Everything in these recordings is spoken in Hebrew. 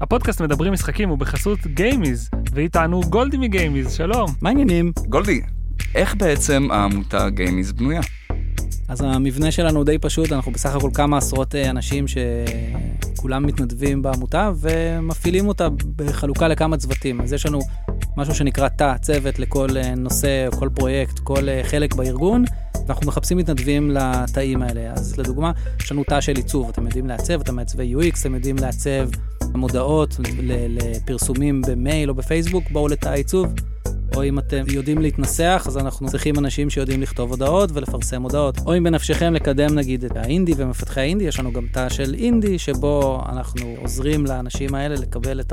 הפודקאסט מדברים משחקים הוא בחסות גיימיז, ואיתנו גולדי מגיימיז, שלום. מה העניינים? גולדי, איך בעצם העמותה גיימיז בנויה? אז המבנה שלנו הוא די פשוט, אנחנו בסך הכל כמה עשרות אה, אנשים שכולם מתנדבים בעמותה ומפעילים אותה בחלוקה לכמה צוותים. אז יש לנו משהו שנקרא תא, צוות לכל אה, נושא, כל פרויקט, כל אה, חלק בארגון, ואנחנו מחפשים מתנדבים לתאים האלה. אז לדוגמה, יש לנו תא של עיצוב, אתם יודעים לעצב, אתם מעצבי UX, אתם יודעים לעצב מודעות לפרסומים במייל או בפייסבוק, בואו לתא עיצוב. או אם אתם יודעים להתנסח, אז אנחנו צריכים אנשים שיודעים לכתוב הודעות ולפרסם הודעות. או אם בנפשכם לקדם נגיד את האינדי ומפתחי האינדי, יש לנו גם תא של אינדי, שבו אנחנו עוזרים לאנשים האלה לקבל את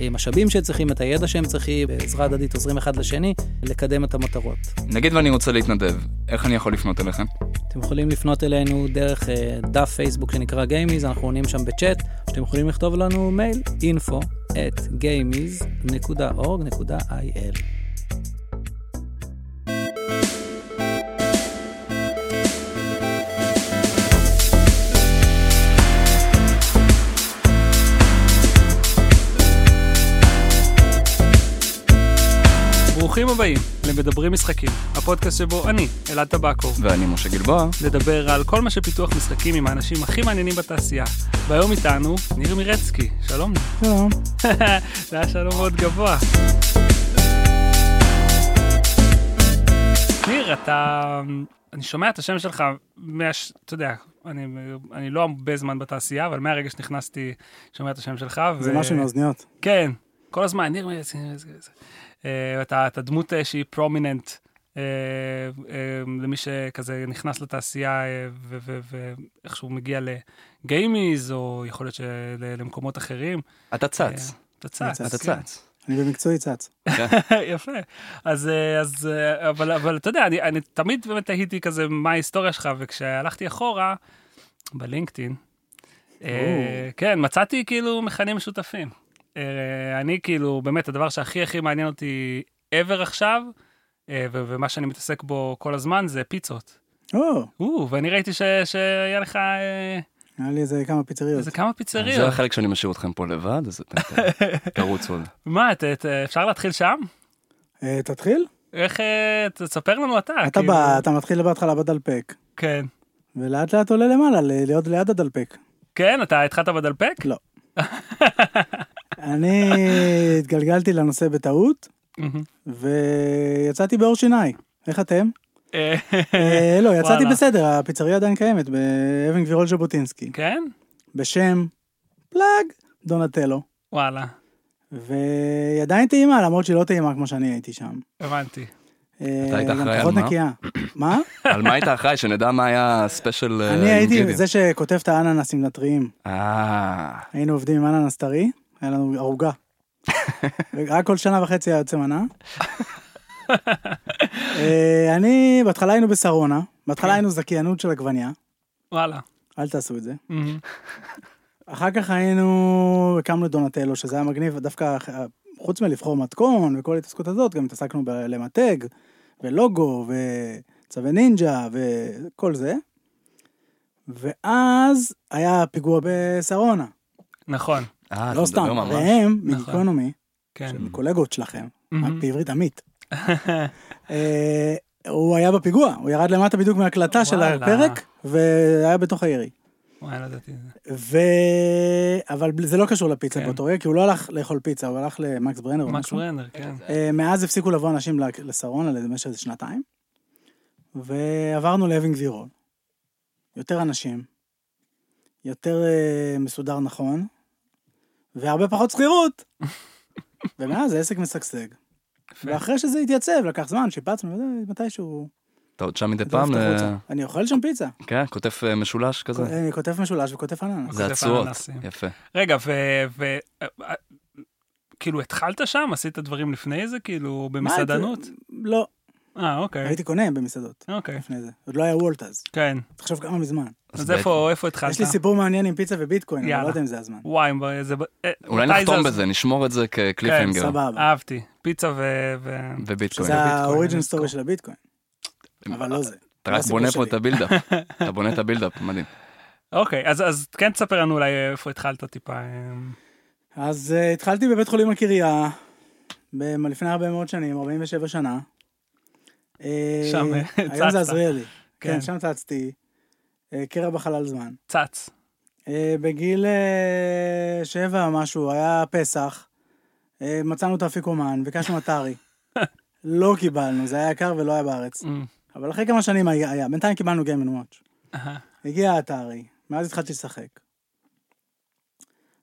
המשאבים שהם צריכים, את הידע שהם צריכים, בעזרה הדדית עוזרים אחד לשני, לקדם את המטרות. נגיד ואני רוצה להתנדב, איך אני יכול לפנות אליכם? אתם יכולים לפנות אלינו דרך אה, דף פייסבוק שנקרא גיימיז, אנחנו עונים שם בצ'אט, שאתם יכולים לכתוב לנו מייל, info at. ברוכים הבאים למדברים משחקים, הפודקאסט שבו אני, אלעד טבקו, ואני משה גלבוע. נדבר על כל מה שפיתוח משחקים עם האנשים הכי מעניינים בתעשייה. והיום איתנו ניר מירצקי, שלום. שלום. זה היה שלום מאוד גבוה. ניר, אתה... אני שומע את השם שלך, מהש... אתה יודע, אני, אני לא הרבה זמן בתעשייה, אבל מהרגע שנכנסתי, שומע את השם שלך. זה ו... משהו עם האוזניות. כן, כל הזמן, ניר מירצקי. אה, אתה, אתה דמות אה, שהיא פרומיננט אה, למי שכזה נכנס לתעשייה ואיכשהו מגיע לגיימיז, או יכול להיות למקומות אחרים. אתה צץ. אתה צץ. אתה כן. צץ. אני במקצועי צץ. יפה. אז, אז, אבל, אבל אתה יודע, אני, אני תמיד באמת תהיתי כזה מה ההיסטוריה שלך, וכשהלכתי אחורה, בלינקדאין, כן, מצאתי כאילו מכנים משותפים. אה, אני כאילו, באמת, הדבר שהכי הכי מעניין אותי ever עכשיו, אה, ומה שאני מתעסק בו כל הזמן, זה פיצות. או, ואני ראיתי שהיה לך... אה, היה לי איזה כמה פיצריות. איזה כמה פיצריות. זה החלק שאני משאיר אתכם פה לבד, אז תרוצו. מה, אפשר להתחיל שם? תתחיל. איך, תספר לנו אתה. אתה כאילו. בא, אתה מתחיל בהתחלה בדלפק. כן. ולאט לאט עולה למעלה, להיות ליד הדלפק. כן, אתה התחלת בדלפק? לא. אני התגלגלתי לנושא בטעות, ויצאתי באור שיניי. איך אתם? אה, לא, יצאתי בסדר, הפיצריה עדיין קיימת, באבן גבירול ז'בוטינסקי. כן? בשם פלאג דונטלו. וואלה. והיא עדיין טעימה, למרות שהיא לא טעימה כמו שאני הייתי שם. הבנתי. אה, אתה היית אחראי על מה? מה? על מה היית אחראי? שנדע מה היה special אני הייתי זה שחותך את האננסים הטריים. אה. היינו עובדים עם אננס טרי. היה לנו ערוגה. רק כל שנה וחצי היה יוצא מנה. אה, אני, בהתחלה היינו בשרונה, בהתחלה כן. היינו זכיינות של עגבניה. וואלה. אל תעשו את זה. אחר כך היינו, הקמנו דונטלו, שזה היה מגניב, דווקא חוץ מלבחור מתכון וכל ההתעסקות הזאת, גם התעסקנו בלמתג, ולוגו, וצווי נינג'ה, וכל זה. ואז היה פיגוע בשרונה. נכון. אה, לא סתם, והם נכון. מגיקונומי, שהם קולגות שלכם, בעברית עמית. אה, הוא היה בפיגוע, הוא ירד למטה בדיוק מהקלטה של הפרק, והיה בתוך הירי. וואי, לא ידעתי את זה. אבל זה לא קשור לפיצה כן. באותו רגע, כי הוא לא הלך לאכול פיצה, הוא הלך למקס ברנר או משהו. מקס ברנר, כן. אה, מאז הפסיקו לבוא אנשים לשרון, למשך איזה שנתיים, ועברנו לאבן גבירול. יותר אנשים, יותר מסודר נכון, והרבה פחות שכירות. ומאז העסק משגשג. ואחרי שזה התייצב, לקח זמן, שיפצנו, מתישהו... אתה עוד שם מדי פעם? אה, אני אוכל שם פיצה. כן, כותב אה, משולש כזה? אני כותב משולש וכותב אננס. זה התשואות, יפה. רגע, ו... כאילו התחלת שם? עשית דברים לפני זה? כאילו במסעדנות? לא. אה, אוקיי. הייתי קונה במסעדות. אוקיי. לפני זה. עוד לא היה וולט אז. כן. תחשוב כמה מזמן. אז איפה התחלת? יש לי סיפור מעניין עם פיצה וביטקוין, אני לא יודע אם זה הזמן. וואי, זה... אה, אולי נחתום בזה, נשמור את זה כקליפינגר. כן, סבבה. אהבתי. פיצה וביטקוין. זה ה origin story של הביטקוין. אבל לא זה. אתה רק בונה פה את ה build-up. אתה בונה את ה build-up, מדהים. אוקיי, אז כן תספר לנו אולי איפה התחלת טיפה. אה. אז אה, התחלתי בבית חולים הקריה, לפני הרבה מאוד שנים, 47 שנה. אה, שם, אה, היום זה צצת. עזריאלי. כן. כן, שם צצתי. אה, קרע בחלל זמן. צץ. בגיל שבע משהו, היה פסח, מצאנו את האפיקומן, ביקשנו אתרי. לא קיבלנו, זה היה יקר ולא היה בארץ. אבל אחרי כמה שנים היה. בינתיים קיבלנו Game Watch. הגיע האתרי, מאז התחלתי לשחק.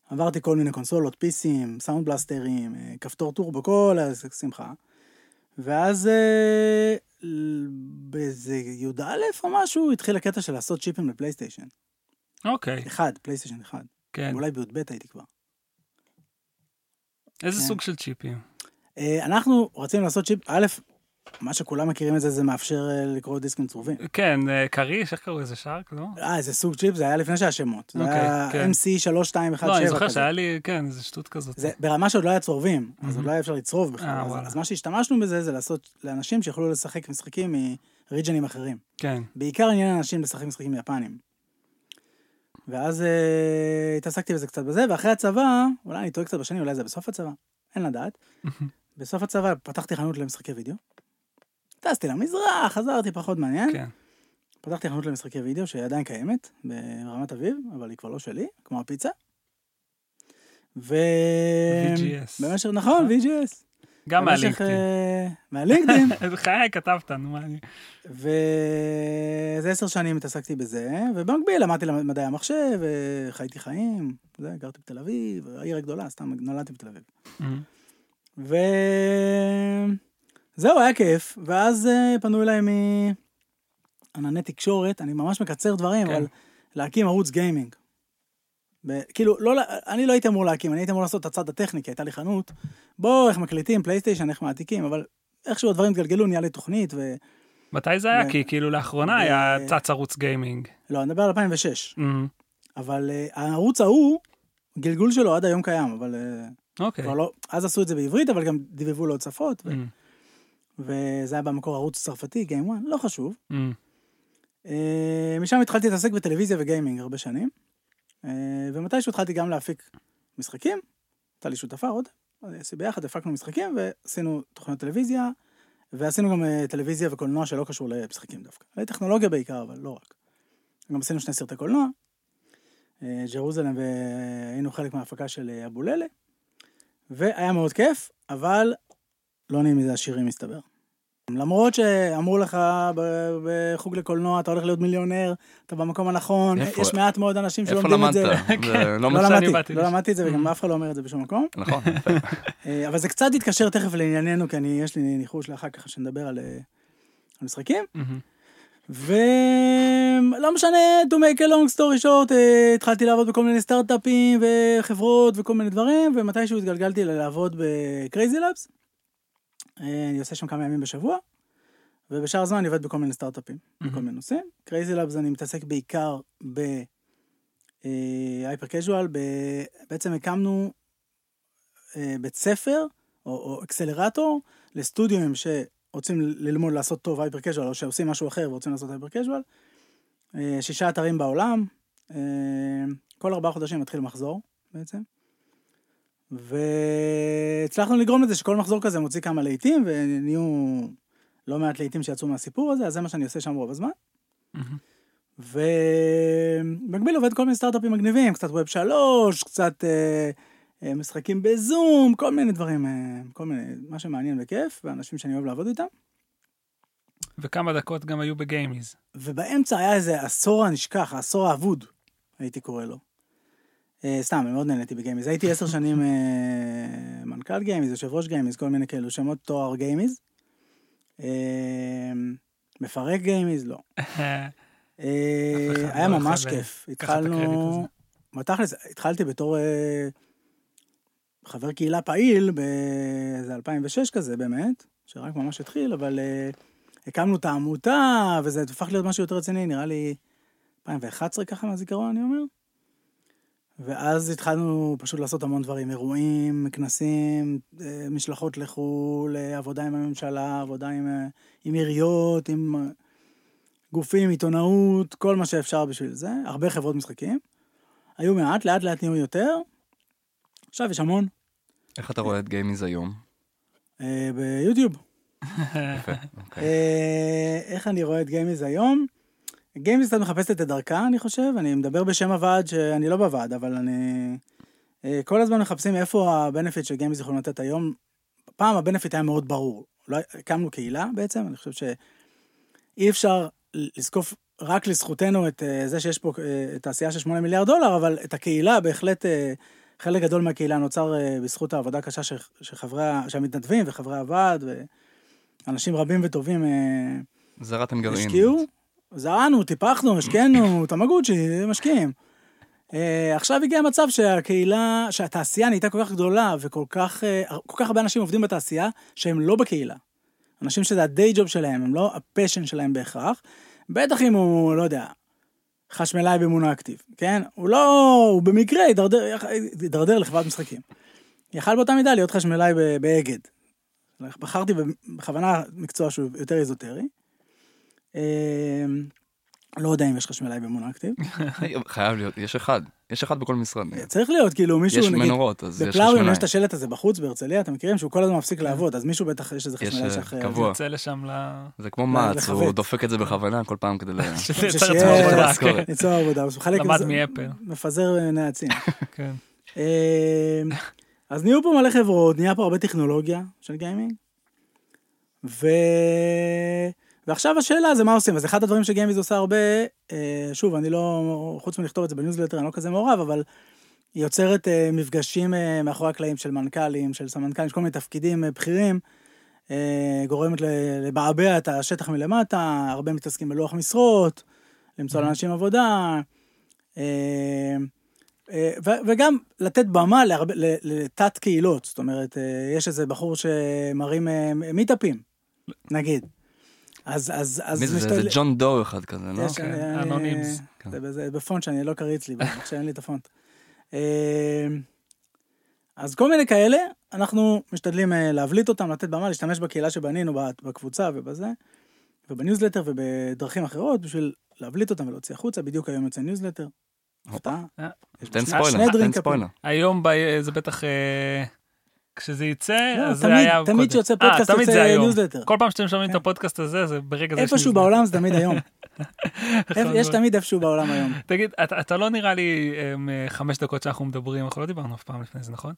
עברתי כל מיני קונסולות, פיסים, סאונד בלסטרים, כפתור טורבו, כל השמחה. ואז אה, באיזה י"א או משהו, התחיל הקטע של לעשות צ'יפים לפלייסטיישן. אוקיי, אחד, פלייסטיישן אחד. כן. אולי בי"ב הייתי כבר. איזה כן. סוג של צ'יפים? אה, אנחנו רצינו לעשות צ'יפ, א', מה שכולם מכירים את זה, זה מאפשר אה, לקרוא דיסקים צרובים. כן, אה, כריש, איך קראו לזה שרק, לא? אה, איזה סוג צ'יפ, זה היה לפני שהיה שמות. זה אוקיי, היה כן. MC 3217 לא, אני זוכר. שהיה לי, כן, איזה שטות כזאת. זה ברמה שעוד לא היה צרובים, אז. עוד לא היה אפשר לצרוב בכלל. אה, אז- מה שהשתמשנו בזה, זה לעשות לאנשים שיוכלו לשחק משחקים מריג'נים אחרים. כן. בעיקר עניין אנשים לשחק משחקים יפנים. ואז התעסקתי בזה קצת בזה, ואחרי הצבא, אולי אני טועה קצת בשנים, אולי זה בסוף הצבא, אין לדעת. בסוף הצבא פתחתי חנות למשחקי וידאו. טסתי למזרח, חזרתי פחות מעניין. כן. פתחתי חנות למשחקי וידאו שהיא עדיין קיימת ברמת אביב, אבל היא כבר לא שלי, כמו הפיצה. ו... VGS. במשך, נכון, VGS. גם מהלינקדאין. אה, מהלינקדאין. בחיי כתבת, נו מה אני... וזה עשר שנים התעסקתי בזה, ובמקביל למדתי מדעי המחשב, וחייתי חיים, זה, גרתי בתל אביב, העיר הגדולה, סתם נולדתי בתל אביב. אמ, וזהו, היה כיף, ואז אה, פנו אליי מענני תקשורת, אני ממש מקצר דברים, כן. אבל להקים ערוץ גיימינג. ב- כאילו, לא, אני לא הייתי אמור להקים, אני הייתי אמור לעשות את הצד הטכני, כי הייתה לי חנות. בוא, איך מקליטים, פלייסטיישן, איך מעתיקים, אבל איכשהו הדברים התגלגלו, נהיה לי תוכנית, ו... מתי זה היה? ב- כי כאילו לאחרונה ב- היה צץ ערוץ גיימינג. לא, אני מדבר על 2006. אמ, אבל uh, הערוץ ההוא, גלגול שלו עד היום קיים, אבל uh, אוקיי. כבר לא, אז עשו את זה בעברית, אבל גם דיבבו לעוד שפות, ו- אמ, וזה היה במקור ערוץ צרפתי, Game One, לא חשוב. אמ, Uh, משם התחלתי להתעסק בטלוויזיה וגיימינג הרבה שנים, uh, ומתישהו התחלתי גם להפיק משחקים, הייתה לי שותפה עוד, ביחד הפקנו משחקים ועשינו תוכניות טלוויזיה, ועשינו גם uh, טלוויזיה וקולנוע שלא קשור למשחקים דווקא. לטכנולוגיה בעיקר, אבל לא רק. גם עשינו שני סרטי קולנוע, אה, ג'רוזלם, והיינו חלק מההפקה של אה, אבוללה, והיה מאוד כיף, אבל לא נעים מזה השירים מסתבר. למרות שאמרו לך בחוג לקולנוע, אתה הולך להיות מיליונר, אתה במקום הנכון, איפה? יש מעט מאוד אנשים איפה שלומדים את זה. למדת? זה לא לא מצא- שאני למדתי, לא. למדתי את זה, וגם אף אחד לא אומר את זה בשום מקום. נכון. אה, אבל זה קצת יתקשר תכף לענייננו, כי אני, יש לי ניחוש לאחר כך שנדבר על, אה, על משחקים. אמ, ולא משנה, to make a long story short, אה, התחלתי לעבוד בכל מיני סטארט-אפים וחברות וכל מיני דברים, ומתישהו התגלגלתי לעבוד ב-Crazy Labs. אה, אני עושה שם כמה ימים בשבוע, ובשאר הזמן אני עובד בכל מיני סטארט-אפים, בכל מיני נושאים. Crazy Labs אני מתעסק בעיקר ב-hyper casual, ב- בעצם הקמנו אה, בית ספר, או, או אקסלרטור, לסטודיו שרוצים ללמוד לעשות טוב הייפר קז'ואל, או שעושים משהו אחר ורוצים לעשות הייפר קז'ואל. אה, שישה אתרים בעולם, אה, כל ארבעה חודשים מתחיל מחזור בעצם. והצלחנו לגרום לזה שכל מחזור כזה מוציא כמה להיטים, ונהיו לא מעט להיטים שיצאו מהסיפור הזה, אז זה מה שאני עושה שם רוב הזמן. ובמקביל עובד כל מיני סטארט-אפים מגניבים, קצת web שלוש, קצת אה, אה, משחקים בזום, כל מיני דברים, אה, כל מיני, מה שמעניין וכיף, ואנשים שאני אוהב לעבוד איתם. וכמה דקות גם היו בגיימיז. ובאמצע היה איזה עשור הנשכח, העשור האבוד, הייתי קורא לו. אה, סתם, אני מאוד נהניתי בגיימיז. הייתי עשר שנים אה, מנכ"ל גיימיז, יושב ראש גיימיז, כל מיני כאלו, שמות תואר גיימיז. אה, מפרק גיימיז, לא. היה לא ממש כיף. התחלנו... בתכלס, התחלתי בתור חבר קהילה פעיל באיזה 2006 כזה באמת, שרק ממש התחיל, אבל הקמנו את העמותה, וזה הפך להיות משהו יותר רציני, נראה לי 2011 ככה מהזיכרון, אני אומר. ואז התחלנו פשוט לעשות המון דברים, אירועים, כנסים, אה, משלחות לחו"ל, אה, עבודה עם הממשלה, עבודה עם, אה, עם עיריות, עם גופים, עיתונאות, כל מה שאפשר בשביל זה, הרבה חברות משחקים. היו מעט, לאט לאט נהיו יותר. עכשיו יש המון, איך אתה רואה את גיימיז היום? ביוטיוב. אוקיי. איך אני רואה את גיימיז היום? קצת מחפשת את דרכה, אני חושב. אני מדבר בשם הוועד, שאני לא בוועד, אבל אני... אה, כל הזמן מחפשים איפה ה benefit של גיימיז יכולים לתת היום. פעם הבנפיט היה מאוד ברור. לא, הקמנו קהילה בעצם, אני חושב שאי אפשר לזקוף רק לזכותנו את אה, זה שיש פה אה, תעשייה של 8 מיליארד דולר, אבל את הקהילה בהחלט... חלק גדול מהקהילה נוצר בזכות העבודה הקשה של, של חברי, ה- של המתנדבים וחברי הוועד, ואנשים רבים וטובים זרעתם גרעין. השקיעו, זרענו, טיפחנו, השקיענו, תמגוצ'י, משקיעים. Uh, עכשיו הגיע המצב שהקהילה, שהתעשייה נהייתה כל כך גדולה וכל כך, uh, כל כך הרבה אנשים עובדים בתעשייה שהם לא בקהילה. אנשים שזה ה day job שלהם, הם לא ה passion שלהם בהכרח. בטח אם הוא, לא יודע, חשמלאי ב Moon Active, כן? הוא לא, הוא במקרה הידרדר, לחברת משחקים. יכל באותה מידה להיות חשמלאי באגד. בחרתי בכוונה מקצוע שהוא יותר איזוטרי. אה, לא יודע אם יש חשמלאי ב Moon Active. חייב להיות, יש אחד. יש אחד בכל משרד. צריך להיות, כאילו מישהו, יש נגיד, מנורות, אז יש חשמלאי. יש את השלט הזה בחוץ בהרצליה, אתם מכירים? שהוא כל הזמן מפסיק לעבוד, אז מישהו בטח יש איזה חשמלאי אה, שאחראי. על זה. קבוע. יוצא לשם ל... זה כמו מעץ, לכבד. הוא דופק את זה בכוונה כל פעם כדי ל... כן. ליצור עבודה, אז הוא מחלק למד מאפל. מפזר נעצים. כן. אה, אז נהיו פה מלא חברות, נהיה פה הרבה טכנולוגיה של gaming. ו... ועכשיו השאלה זה מה עושים, אז אחד הדברים שגיימיז עושה הרבה, אה, שוב, אני לא, חוץ מלכתוב את זה בניוזלטר, אני לא כזה מעורב, אבל היא יוצרת אה, מפגשים אה, מאחורי הקלעים של מנכ"לים, של סמנכ"לים, של כל מיני תפקידים בכירים, גורמת לבעבע את השטח מלמטה, הרבה מתעסקים בלוח משרות, למצוא לאנשים עבודה. וגם לתת במה להרבה, לתת קהילות, זאת אומרת, יש איזה בחור שמראים אה, מיטאפים, נגיד. אז, אז, אז... מי זה? זה? זה ג'ון דו אחד כזה, לא? יש, כן, אה, אנונימס. כן. זה בזה- בפונט שאני לא קריץ לי, עכשיו אין לי את הפונט. אה, אז כל מיני כאלה, אנחנו משתדלים אה, להבליט אותם, לתת במה, להשתמש בקהילה שבנינו בקבוצה ובזה, ובניוזלטר ובדרכים אחרות, בשביל להבליט אותם ולהוציא החוצה. בדיוק היום יוצא ניוזלטר. הפתעה. אה, תן ספוילר, תן. ספוילר. היום זה בטח... אה, כשזה יצא, לא, אז זה תמיד- היה תמיד. כשיוצא אה, פודקאסט תמיד יוצא זה. ניוזלטר. כל פעם שאתם שומעים את כן. הפודקאסט הזה, זה ברגע זה איפשהו. בעולם זה תמיד היום. יש. תמיד איפשהו בעולם היום. תגיד, אתה, אתה לא נראה לי אמ, חמש דקות שאנחנו מדברים, אנחנו לא דיברנו אף פעם לפני זה, נכון?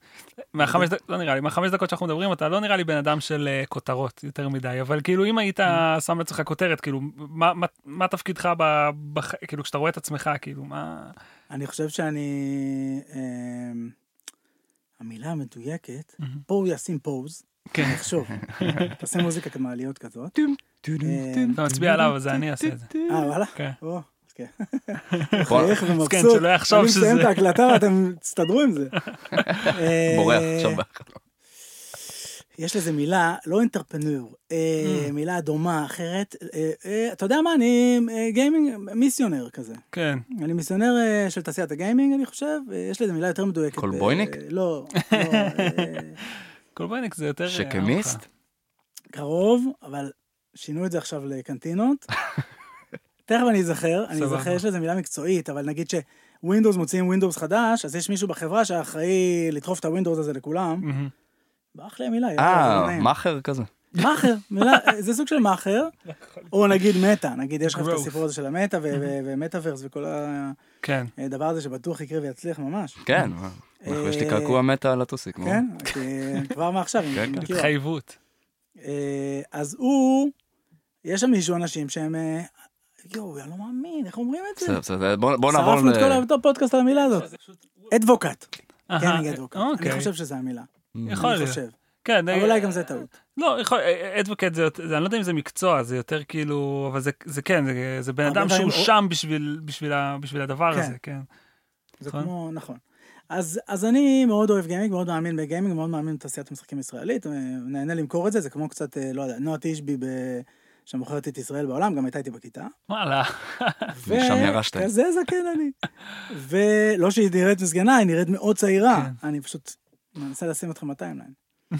מהחמש דקות, לא נראה לי, מהחמש דקות שאנחנו מדברים, אתה לא נראה לי בן אדם של אה, כותרות יותר מדי, אבל כאילו אם היית שם לעצמך כותרת, כאילו, מה, מה, מה תפקידך ב, בח... כאילו, כשאתה רואה את עצמך, כאילו, מה... אני חושב שאני... אמ, המילה המדויקת. פה הוא ישים פוז, כן. תחשוב, תעשה מוזיקה כמעליות כזאת. אה, אתה מצביע עליו, אז אני אעשה את זה. אה, וואלה? כן. אז כן. אז כן, ומבסוט. שלא יחשוב אני מסיים שזה- את ההקלטה ואתם תסתדרו עם זה. אה, בורח עכשיו. יש לזה מילה, לא אינטרפנור, אה, Mm. מילה דומה, אחרת. אה, אה, אתה יודע מה, אני גיימינג, מיסיונר כזה. כן. אני מיסיונר של תעשיית הגיימינג, אני חושב, יש לזה מילה יותר מדויקת. קולבויניק? לא, לא, קולבויניק זה יותר... שקמיסט? קרוב, אבל שינו את זה עכשיו לקנטינות. תכף אני אזכר, אני. אזכר, יש לזה מילה מקצועית, אבל נגיד שווינדוס מוציאים ווינדוס חדש, אז יש מישהו בחברה שאחראי לדחוף את הווינדוס הזה לכולם. זה לא אה. מאכר כזה. מאכר, מילה, זה סוג של מאכר, או נגיד מטא, נגיד יש לך את. הסיפור הזה של המטא ו- ו- ומטאוורס וכל כן. הדבר הזה שבטוח יקרה ויצליח ממש. כן, אנחנו- יש לי אה, קעקוע מתה על הטוסיק. כן, כבר מעכשיו, אני כן, כן. מכיר. התחייבות. אה, אז הוא, יש שם מישהו, אנשים שהם, אה, יואו, אני לא מאמין, איך אומרים את זה? בסדר, בסדר, בוא נעבור שרפנו את כל. הפודקאסט על המילה הזאת. אדבוקט, אהה, גיימינג אדבוקט. אני אוקיי. חושב שזה המילה, יכול אני להיות. חושב. כן, אבל אולי גם זה טעות. לא, יכול, אדבוקט זה, יותר- אני לא יודע אם זה מקצוע, זה יותר כאילו, אבל זה, זה כן, זה, זה בן אדם שהוא דברים- שם בשביל, בשביל, ה, בשביל הדבר כן. הזה, כן. זה נכון. כמו, נכון. אז, אז אני מאוד אוהב גיימינג, מאוד מאמין בגיימינג, מאוד מאמין בתעשיית המשחקים הישראלית, אה, נהנה למכור את זה, זה כמו קצת, אה, לא יודע, נועה תשבי, ב... שמוכרת את ישראל בעולם, גם הייתה איתי בכיתה. וואלה, משם ירשת. כזה זקן אני. ולא שהיא נראית מסגנה, היא נראית מאוד צעירה. כן. אני פשוט מנסה לשים אתכם 200 להם.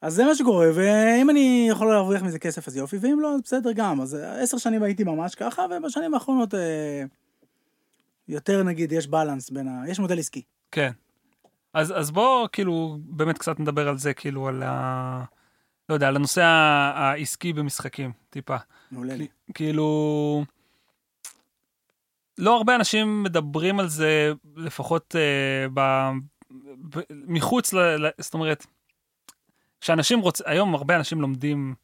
אז זה מה שקורה, ואם אני יכול להרוויח מזה כסף אז יופי, ואם לא, אז בסדר גם. אז עשר שנים הייתי ממש ככה, ובשנים האחרונות אה, יותר נגיד יש בלנס בין ה... יש מודל עסקי. כן. אז, אז בוא כאילו באמת קצת נדבר על זה, כאילו על ה... לא יודע, על הנושא העסקי במשחקים, טיפה. מעולה לי. כאילו... לא הרבה אנשים מדברים על זה, לפחות אה, ב, ב, מחוץ ל... ל זאת אומרת, שאנשים רוצים, היום הרבה אנשים לומדים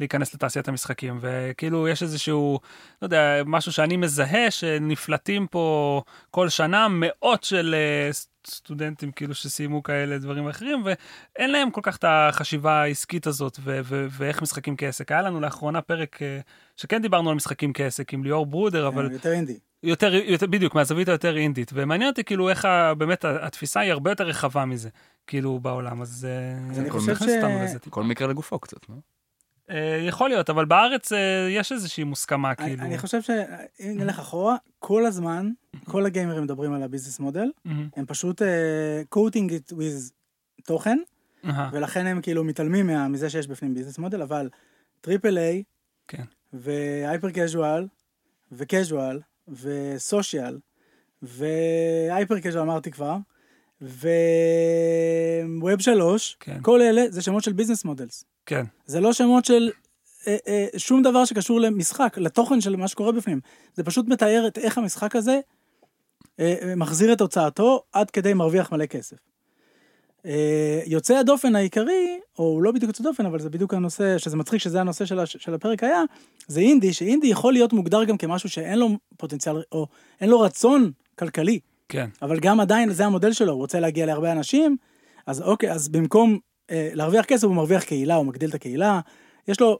להיכנס לתעשיית המשחקים, וכאילו יש איזשהו, לא יודע, משהו שאני מזהה, שנפלטים פה כל שנה מאות של אה, סטודנטים כאילו שסיימו כאלה דברים אחרים, ואין להם כל כך את החשיבה העסקית הזאת, ו- ו- ואיך משחקים כעסק. היה לנו לאחרונה פרק אה, שכן דיברנו על משחקים כעסק עם ליאור ברודר, אבל כן, יותר אינדי. יותר, יותר, בדיוק, מהזווית היותר אינדית. ומעניין אותי כאילו איך ה, באמת התפיסה היא הרבה יותר רחבה מזה, כאילו בעולם, אז... אה, אז אני חושב ש... לזה. כל מקרה לגופו קצת, לא? אה, יכול להיות, אבל בארץ אה, יש איזושהי מוסכמה, אני, כאילו. אני חושב שאם נלך אחורה, כל הזמן, כל הגיימרים מדברים על ה business model. הם פשוט coating it with תוכן, ולכן הם כאילו מתעלמים מה, מזה שיש בפנים business model, אבל triple A, כן. והייפר קז'ואל, וקז'ואל, וסושיאל, והייפר קז'ואל אמרתי כבר, ו web שלוש, כן. כל אלה זה שמות של business models. כן, זה לא שמות של אה, אה, שום דבר שקשור למשחק, לתוכן של מה שקורה בפנים. זה פשוט מתאר את איך המשחק הזה אה, אה, מחזיר את הוצאתו עד כדי מרוויח מלא כסף. אה, יוצא הדופן העיקרי, או לא בדיוק יוצא דופן, אבל זה בדיוק הנושא, שזה מצחיק שזה הנושא של, הש- של הפרק היה, זה אינדי, שאינדי יכול להיות מוגדר גם כמשהו שאין לו פוטנציאל, או אין לו רצון כלכלי. כן, אבל גם עדיין זה המודל שלו, הוא רוצה להגיע להרבה אנשים, אז אוקיי, אז במקום אה, להרוויח כסף הוא מרוויח קהילה, הוא מגדיל את הקהילה, יש לו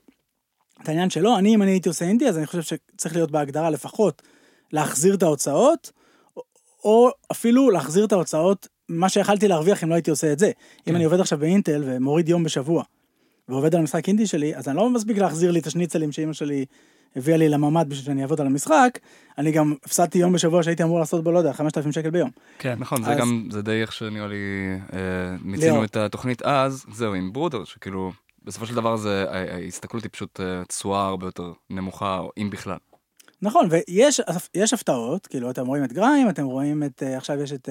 את העניין שלו, אני אם אני הייתי עושה אינדי, אז אני חושב שצריך להיות בהגדרה לפחות להחזיר את ההוצאות, או, או אפילו להחזיר את ההוצאות, מה שיכלתי להרוויח אם לא הייתי עושה את זה. כן. אם אני עובד עכשיו באינטל ומוריד יום בשבוע, ועובד על המשחק אינדי שלי, אז אני לא מספיק להחזיר לי את השניצלים שאימא שלי הביאה לי לממ"ד בשביל שאני אעבוד על המשחק, אני גם הפסדתי יום בשבוע שהייתי אמור לעשות בו, לא יודע, 5,000 שקל ביום. כן. נכון, זה אז- גם, זה די איך שנראה לי, אה, מיצינו ליאור. את התוכנית אז, זהו, עם ברודר, שכאילו, בסופו של דבר זה, ההסתכלות היא פשוט אה, תשואה הרבה יותר נמוכה, אם בכלל. נכון, ויש יש הפתעות, כאילו אתם רואים את גריים, אתם רואים את, אה, עכשיו יש את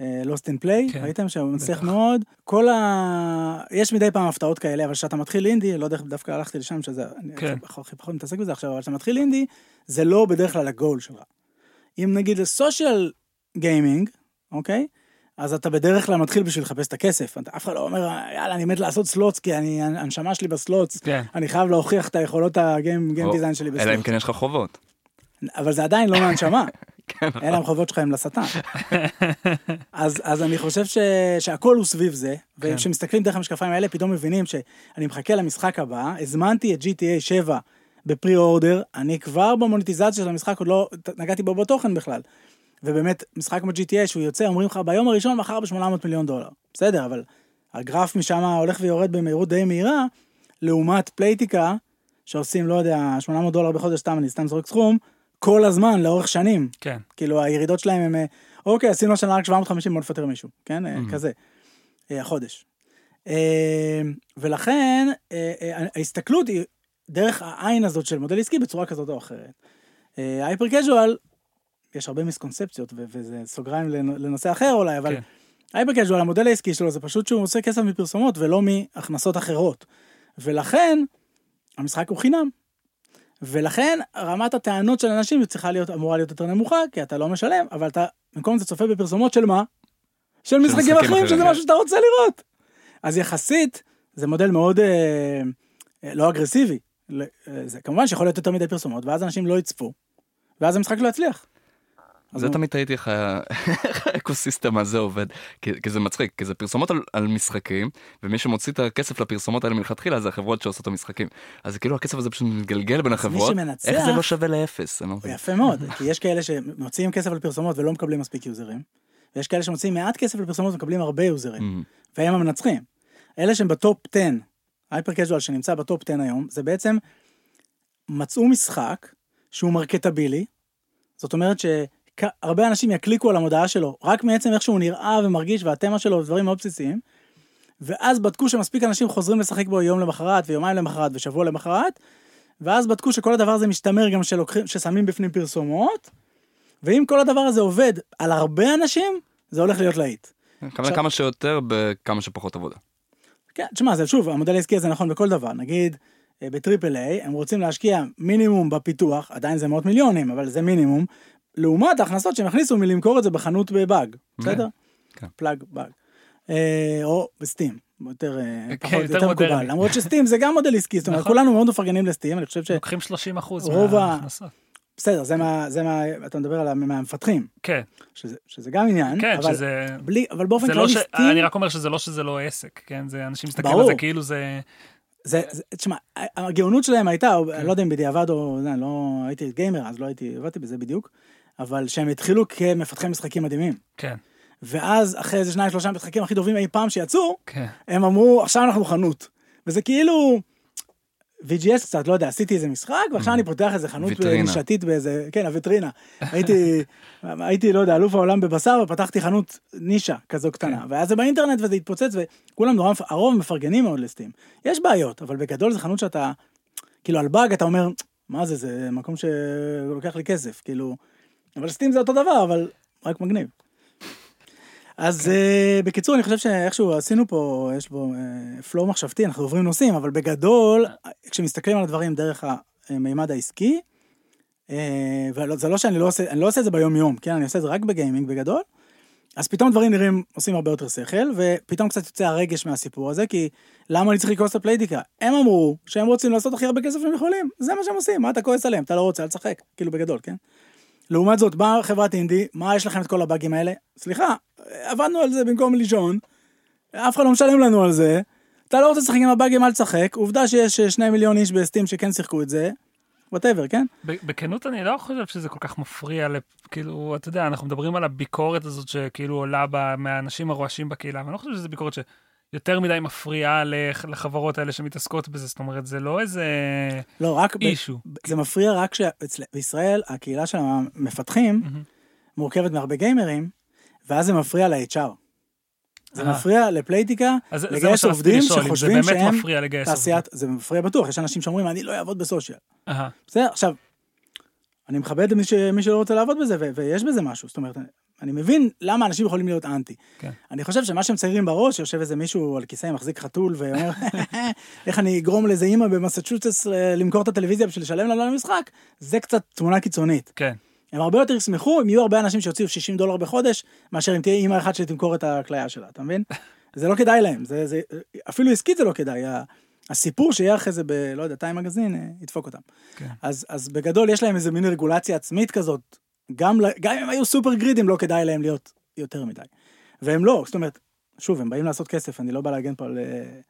לוסט אין פליי, ראיתם שהוא מצליח. מאוד, כל ה... יש מדי פעם הפתעות כאלה, אבל כשאתה מתחיל אינדי, לא יודע, דווקא הלכתי לשם, שזה, אני כן. הכי פחות מתעסק בזה עכשיו, אבל כשאתה מתחיל אינדי, זה לא בדרך כלל הגול שלך. אם נגיד ל social gaming, אוקיי? אז אתה בדרך כלל מתחיל בשביל לחפש את הכסף. אתה אף אחד לא אומר, יאללה, אני מת לעשות slots, כי אני, הנשמה שלי ב slots, כן, אני חייב להוכיח את היכולות ה game design שלי ב slots. אלא אם כן יש לך חובות. אבל זה עדיין לא מהנשמה. אלה החובות שלך הם לשטן. אז, אז אני חושב ש, שהכל הוא סביב זה, כן. וכשמסתכלים דרך המשקפיים האלה פתאום מבינים שאני מחכה למשחק הבא, הזמנתי את GTA 7 בפרי אורדר, אני כבר במוניטיזציה של המשחק עוד לא נגעתי בו בתוכן בכלל. ובאמת, משחק כמו GTA שהוא יוצא, אומרים לך ביום הראשון מכר ב-800 מיליון דולר. בסדר, אבל הגרף משם הולך ויורד במהירות די מהירה, לעומת פלייטיקה, שעושים, לא יודע, 800 דולר בחודש, סתם, אני סתם זורק סכום, כל הזמן, לאורך שנים. כן, כאילו, הירידות שלהם הם, אה, אוקיי, עשינו השנה רק 750, בוא נפטר מישהו, כן? אה, כזה. אה, החודש. ולכן, ההסתכלות היא דרך העין הזאת של מודל עסקי בצורה כזאת או אחרת. הייפר קז'ואל, יש הרבה מיסקונספציות, וזה סוגריים לנ- לנושא אחר אולי, אבל כן. הייפר קז'ואל, המודל העסקי שלו זה פשוט שהוא עושה כסף מפרסומות ולא מהכנסות אחרות. ולכן, המשחק הוא חינם. ולכן רמת הטענות של אנשים צריכה להיות אמורה להיות יותר נמוכה כי אתה לא משלם אבל אתה במקום זה צופה בפרסומות של מה? של משחקים אחרים שזה כן. משהו שאתה רוצה לראות. אז יחסית זה מודל מאוד אה, אה, לא אגרסיבי. אה, זה כמובן שיכול להיות יותר מדי פרסומות ואז אנשים לא יצפו. ואז המשחק לא יצליח. זה תמיד תהיתי איך האקוסיסטם הזה עובד, כי זה מצחיק, כי זה פרסומות על- על משחקים, ומי שמוציא את הכסף לפרסומות האלה מלכתחילה זה החברות שעושות את המשחקים. אז כאילו הכסף הזה פשוט מתגלגל בין החברות, שמנצח- איך זה לא שווה לאפס? אני לא מבין. יפה מאוד כי יש כאלה שמוציאים כסף על פרסומות ולא מקבלים מספיק יוזרים. ויש כאלה שמוציאים מעט כסף לפרסומות ומקבלים הרבה יוזרים. והם המנצחים. אלה שהם ב-top 10, hyper casual שנמצא ב-top 10 היום, זה בעצם מצאו משחק שהוא marketable-י, זאת אומרת שהרבה אנשים יקליקו על המודעה שלו, רק מעצם איך שהוא נראה ומרגיש והתמה שלו ודברים מאוד בסיסיים, ואז בדקו שמספיק אנשים חוזרים לשחק בו יום למחרת ויומיים למחרת ושבוע למחרת, ואז בדקו שכל הדבר הזה משתמר גם שלוקחים, ששמים בפנים פרסומות, ואם כל הדבר הזה עובד על הרבה אנשים, זה הולך להיות להיט. כמה עכשיו- כמה שיותר בכמה שפחות עבודה. כן, תשמע, זה שוב, המודל העסקי הזה נכון בכל דבר. נגיד, אה, בטריפל איי, הם רוצים להשקיע מינימום בפיתוח, עדיין זה מאות מיליונים, אבל זה מינימום, לעומת ההכנסות שהם יכניסו מלמכור את זה בחנות בבאג, בסדר? כן. פלאג באג. אה, או בסטים, יותר, אה, כן, פחות, יותר יותר מקובל. למרות שסטים זה גם מודל עסקי, זאת אומרת, נכון. כולנו מאוד מפרגנים לסטים, אני חושב ש... לוקחים 30 אחוז רוב ה- מההכנסות. בסדר, זה מה, זה מה, אתה מדבר על ה- מהמפתחים, כן, שזה, שזה גם עניין, כן, אבל, שזה... בלי, אבל באופן לא כללי ש... סטים, אני רק אומר שזה לא שזה לא עסק, כן? זה אנשים מסתכלים על. זה כאילו זה... זה, זה, תשמע, הגאונות שלהם הייתה, כן. אני לא יודע אם בדיעבד או, זה, לא הייתי גיימר, אז לא הייתי, עבדתי בזה בדיוק, אבל שהם התחילו כמפתחי משחקים מדהימים. כן, ואז אחרי איזה שניים שלושה משחקים הכי טובים אי פעם שיצאו, כן. הם אמרו, עכשיו אנחנו חנות. וזה כאילו, VGS קצת, לא יודע, עשיתי איזה משחק, ועכשיו אני פותח איזה חנות. נישתית באיזה, כן, הוויטרינה. הייתי, הייתי, לא יודע, אלוף העולם בבשר, ופתחתי חנות נישה כזו קטנה. ואז זה באינטרנט וזה התפוצץ, וכולם נורא, הרוב מפרגנים מאוד לסטים. יש בעיות, אבל בגדול זה חנות שאתה, כאילו על באג אתה אומר, מה זה, זה מקום שלוקח לי כסף, כאילו, אבל סטים זה אותו דבר, אבל רק מגניב. אז כן. uh, בקיצור אני חושב שאיכשהו עשינו פה יש בו uh, פלואו מחשבתי אנחנו עוברים נושאים אבל בגדול כשמסתכלים על הדברים דרך המימד העסקי. uh, וזה לא שאני לא עושה אני לא עושה את זה ביום יום כן אני עושה את זה רק בגיימינג בגדול. אז פתאום דברים נראים עושים הרבה יותר שכל ופתאום קצת יוצא הרגש מהסיפור הזה כי למה אני צריך לכעוס על פלייטיקה הם אמרו שהם רוצים לעשות הכי הרבה כסף שהם יכולים זה מה שהם עושים מה אתה כועס עליהם אתה לא רוצה אל תשחק כאילו בגדול כן. לעומת זאת באה חברת אינדי מה יש לכם את כל הבאגים האלה? סליחה עבדנו על זה במקום לישון אף אחד לא משלם לנו על זה. אתה לא רוצה לשחק עם הבאגים אל תשחק. עובדה שיש אה, שני מיליון איש בסטים שכן שיחקו את זה. whatever כן? בכנות אני לא חושב שזה כל כך מפריע, כאילו, אתה יודע, אנחנו מדברים על הביקורת הזאת שכאילו עולה ב- מהאנשים הרועשים בקהילה, ואני לא חושב שזו ביקורת שיותר מדי מפריעה לח- לחברות האלה שמתעסקות בזה, זאת אומרת, זה לא איזה לא רק ב- אישו. זה מפריע רק שבישראל הקהילה של המפתחים מהמם. מורכבת מהרבה גיימרים ואז זה מפריע ל-HR. זה אה. מפריע לפלייטיקה לגייס עובדים שחושבים שהם. תעשיית זה מפריע בטוח יש אנשים שאומרים אני לא אעבוד בסושיאל. בסדר, עכשיו, אני מכבד מי, ש... מי שלא רוצה לעבוד בזה, ו... ויש בזה משהו, זאת אומרת, אני מבין למה אנשים יכולים להיות אנטי. כן. אני חושב שמה שהם מציירים בראש, יושב איזה מישהו על כיסא מחזיק חתול ואומר, איך אני אגרום לאיזה אימא במסצ'וסטס ל- למכור את הטלוויזיה בשביל לשלם לנו על המשחק, זה קצת תמונה קיצונית. כן, הם הרבה יותר ישמחו אם יהיו הרבה אנשים שיוציאו 60 דולר בחודש, מאשר אם תהיה אימא אחת שתמכור את הכליה שלה, אתה מבין? זה לא כדאי להם, זה, זה, אפילו עסקית זה לא כדאי. הסיפור שיהיה אחרי זה ב... לא יודע, טיים מגזין, אה, ידפוק אותם. כן. אז, אז בגדול יש להם איזה מין רגולציה עצמית כזאת, גם, גם אם היו סופר גרידים, לא כדאי להם להיות יותר מדי. והם לא, זאת אומרת, שוב, הם באים לעשות כסף, אני לא בא להגן פה על, אה,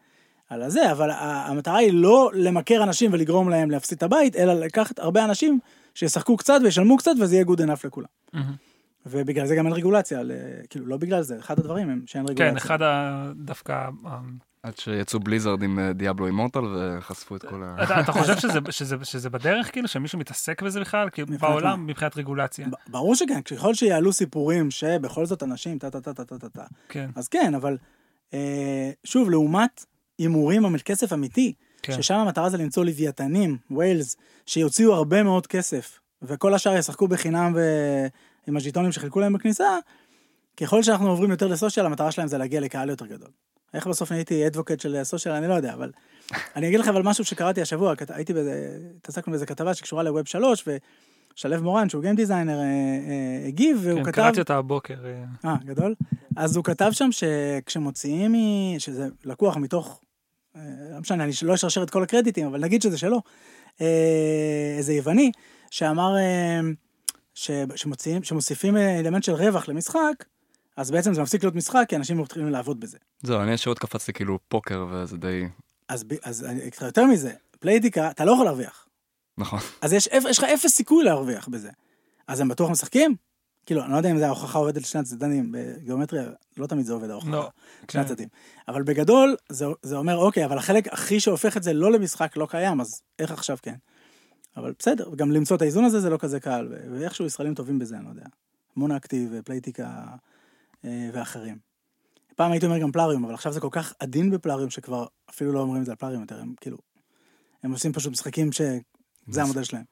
על הזה, אבל המטרה היא לא למכר אנשים ולגרום להם להפסיד את הבית, אלא לקחת הרבה אנשים שישחקו קצת וישלמו קצת וזה יהיה good enough לכולם. מהמם. ובגלל זה גם אין רגולציה, ל- כאילו לא בגלל זה, אחד הדברים הם שאין רגולציה. כן, אחד ה... דווקא... עד שיצאו בליזרד עם אה, דיאבלו אימורטל וחשפו את כל ה... אתה חושב שזה- שזה- שזה בדרך, כאילו, שמישהו מתעסק בזה בכלל? כאילו, בעולם, מבחינת רגולציה. ברור שכן, ככל שיעלו סיפורים שבכל זאת אנשים טה טה טה טה טה טה טה, כן, אז כן, אבל אה, שוב, לעומת הימורים על כסף אמיתי, כן. ששם המטרה זה למצוא לוויתנים, ווילס, שיוציאו הרבה מאוד כסף, וכל השאר ישחקו בחינם ועם הז'יטונים שחילקו להם בכניסה, ככל שאנחנו עוברים יותר לסושיאל, המטרה שלהם זה להגיע לקהל יותר גדל. איך בסוף נהייתי אדבוקט של סושיאל, אני לא יודע, אבל אני אגיד לכם על משהו שקראתי השבוע, הייתי באיזה, התעסקנו באיזה כתבה שקשורה לווב 3, ושלו מורן, שהוא גיים דיזיינר, אה, אה, הגיב, והוא כן, כתב... קראתי אותה הבוקר. אה, אה, גדול. אז הוא כתב שם שכשמוציאים, שזה לקוח מתוך, אה, לא משנה, אני לא אשרשר את כל הקרדיטים, אבל נגיד שזה שלו, אה, איזה יווני, שאמר אה, שמוציאים, שמוסיפים אה, אלמנט של רווח למשחק, אז בעצם זה מפסיק להיות משחק, כי אנשים מתחילים לעבוד בזה. זהו, אני ישירות קפצתי כאילו פוקר וזה די... אז, ב- אז אני לך יותר מזה, פלייטיקה, אתה לא יכול להרוויח. נכון. אז יש, יש לך אפס סיכוי להרוויח בזה. אז הם בטוח משחקים? כאילו, אני לא יודע אם זה ההוכחה עובדת לשני הצדדים, בגיאומטריה לא תמיד זה עובד ההוכחה. לא, שני כן. הצדדים. אבל בגדול, זה, זה אומר, אוקיי, אבל החלק הכי שהופך את זה לא למשחק לא קיים, אז איך עכשיו כן? אבל בסדר, גם למצוא את האיזון הזה זה לא כזה קל, ואיכשהו ישראלים טובים בזה, אני לא יודע. מונאקטיב, פלייטיקה ואחרים. פעם הייתי אומר גם פלאריום, אבל עכשיו זה כל כך עדין בפלאריום, שכבר אפילו לא אומרים את זה על פלאריום יותר, הם כאילו, הם עושים פשוט משחקים שזה המודל שלהם.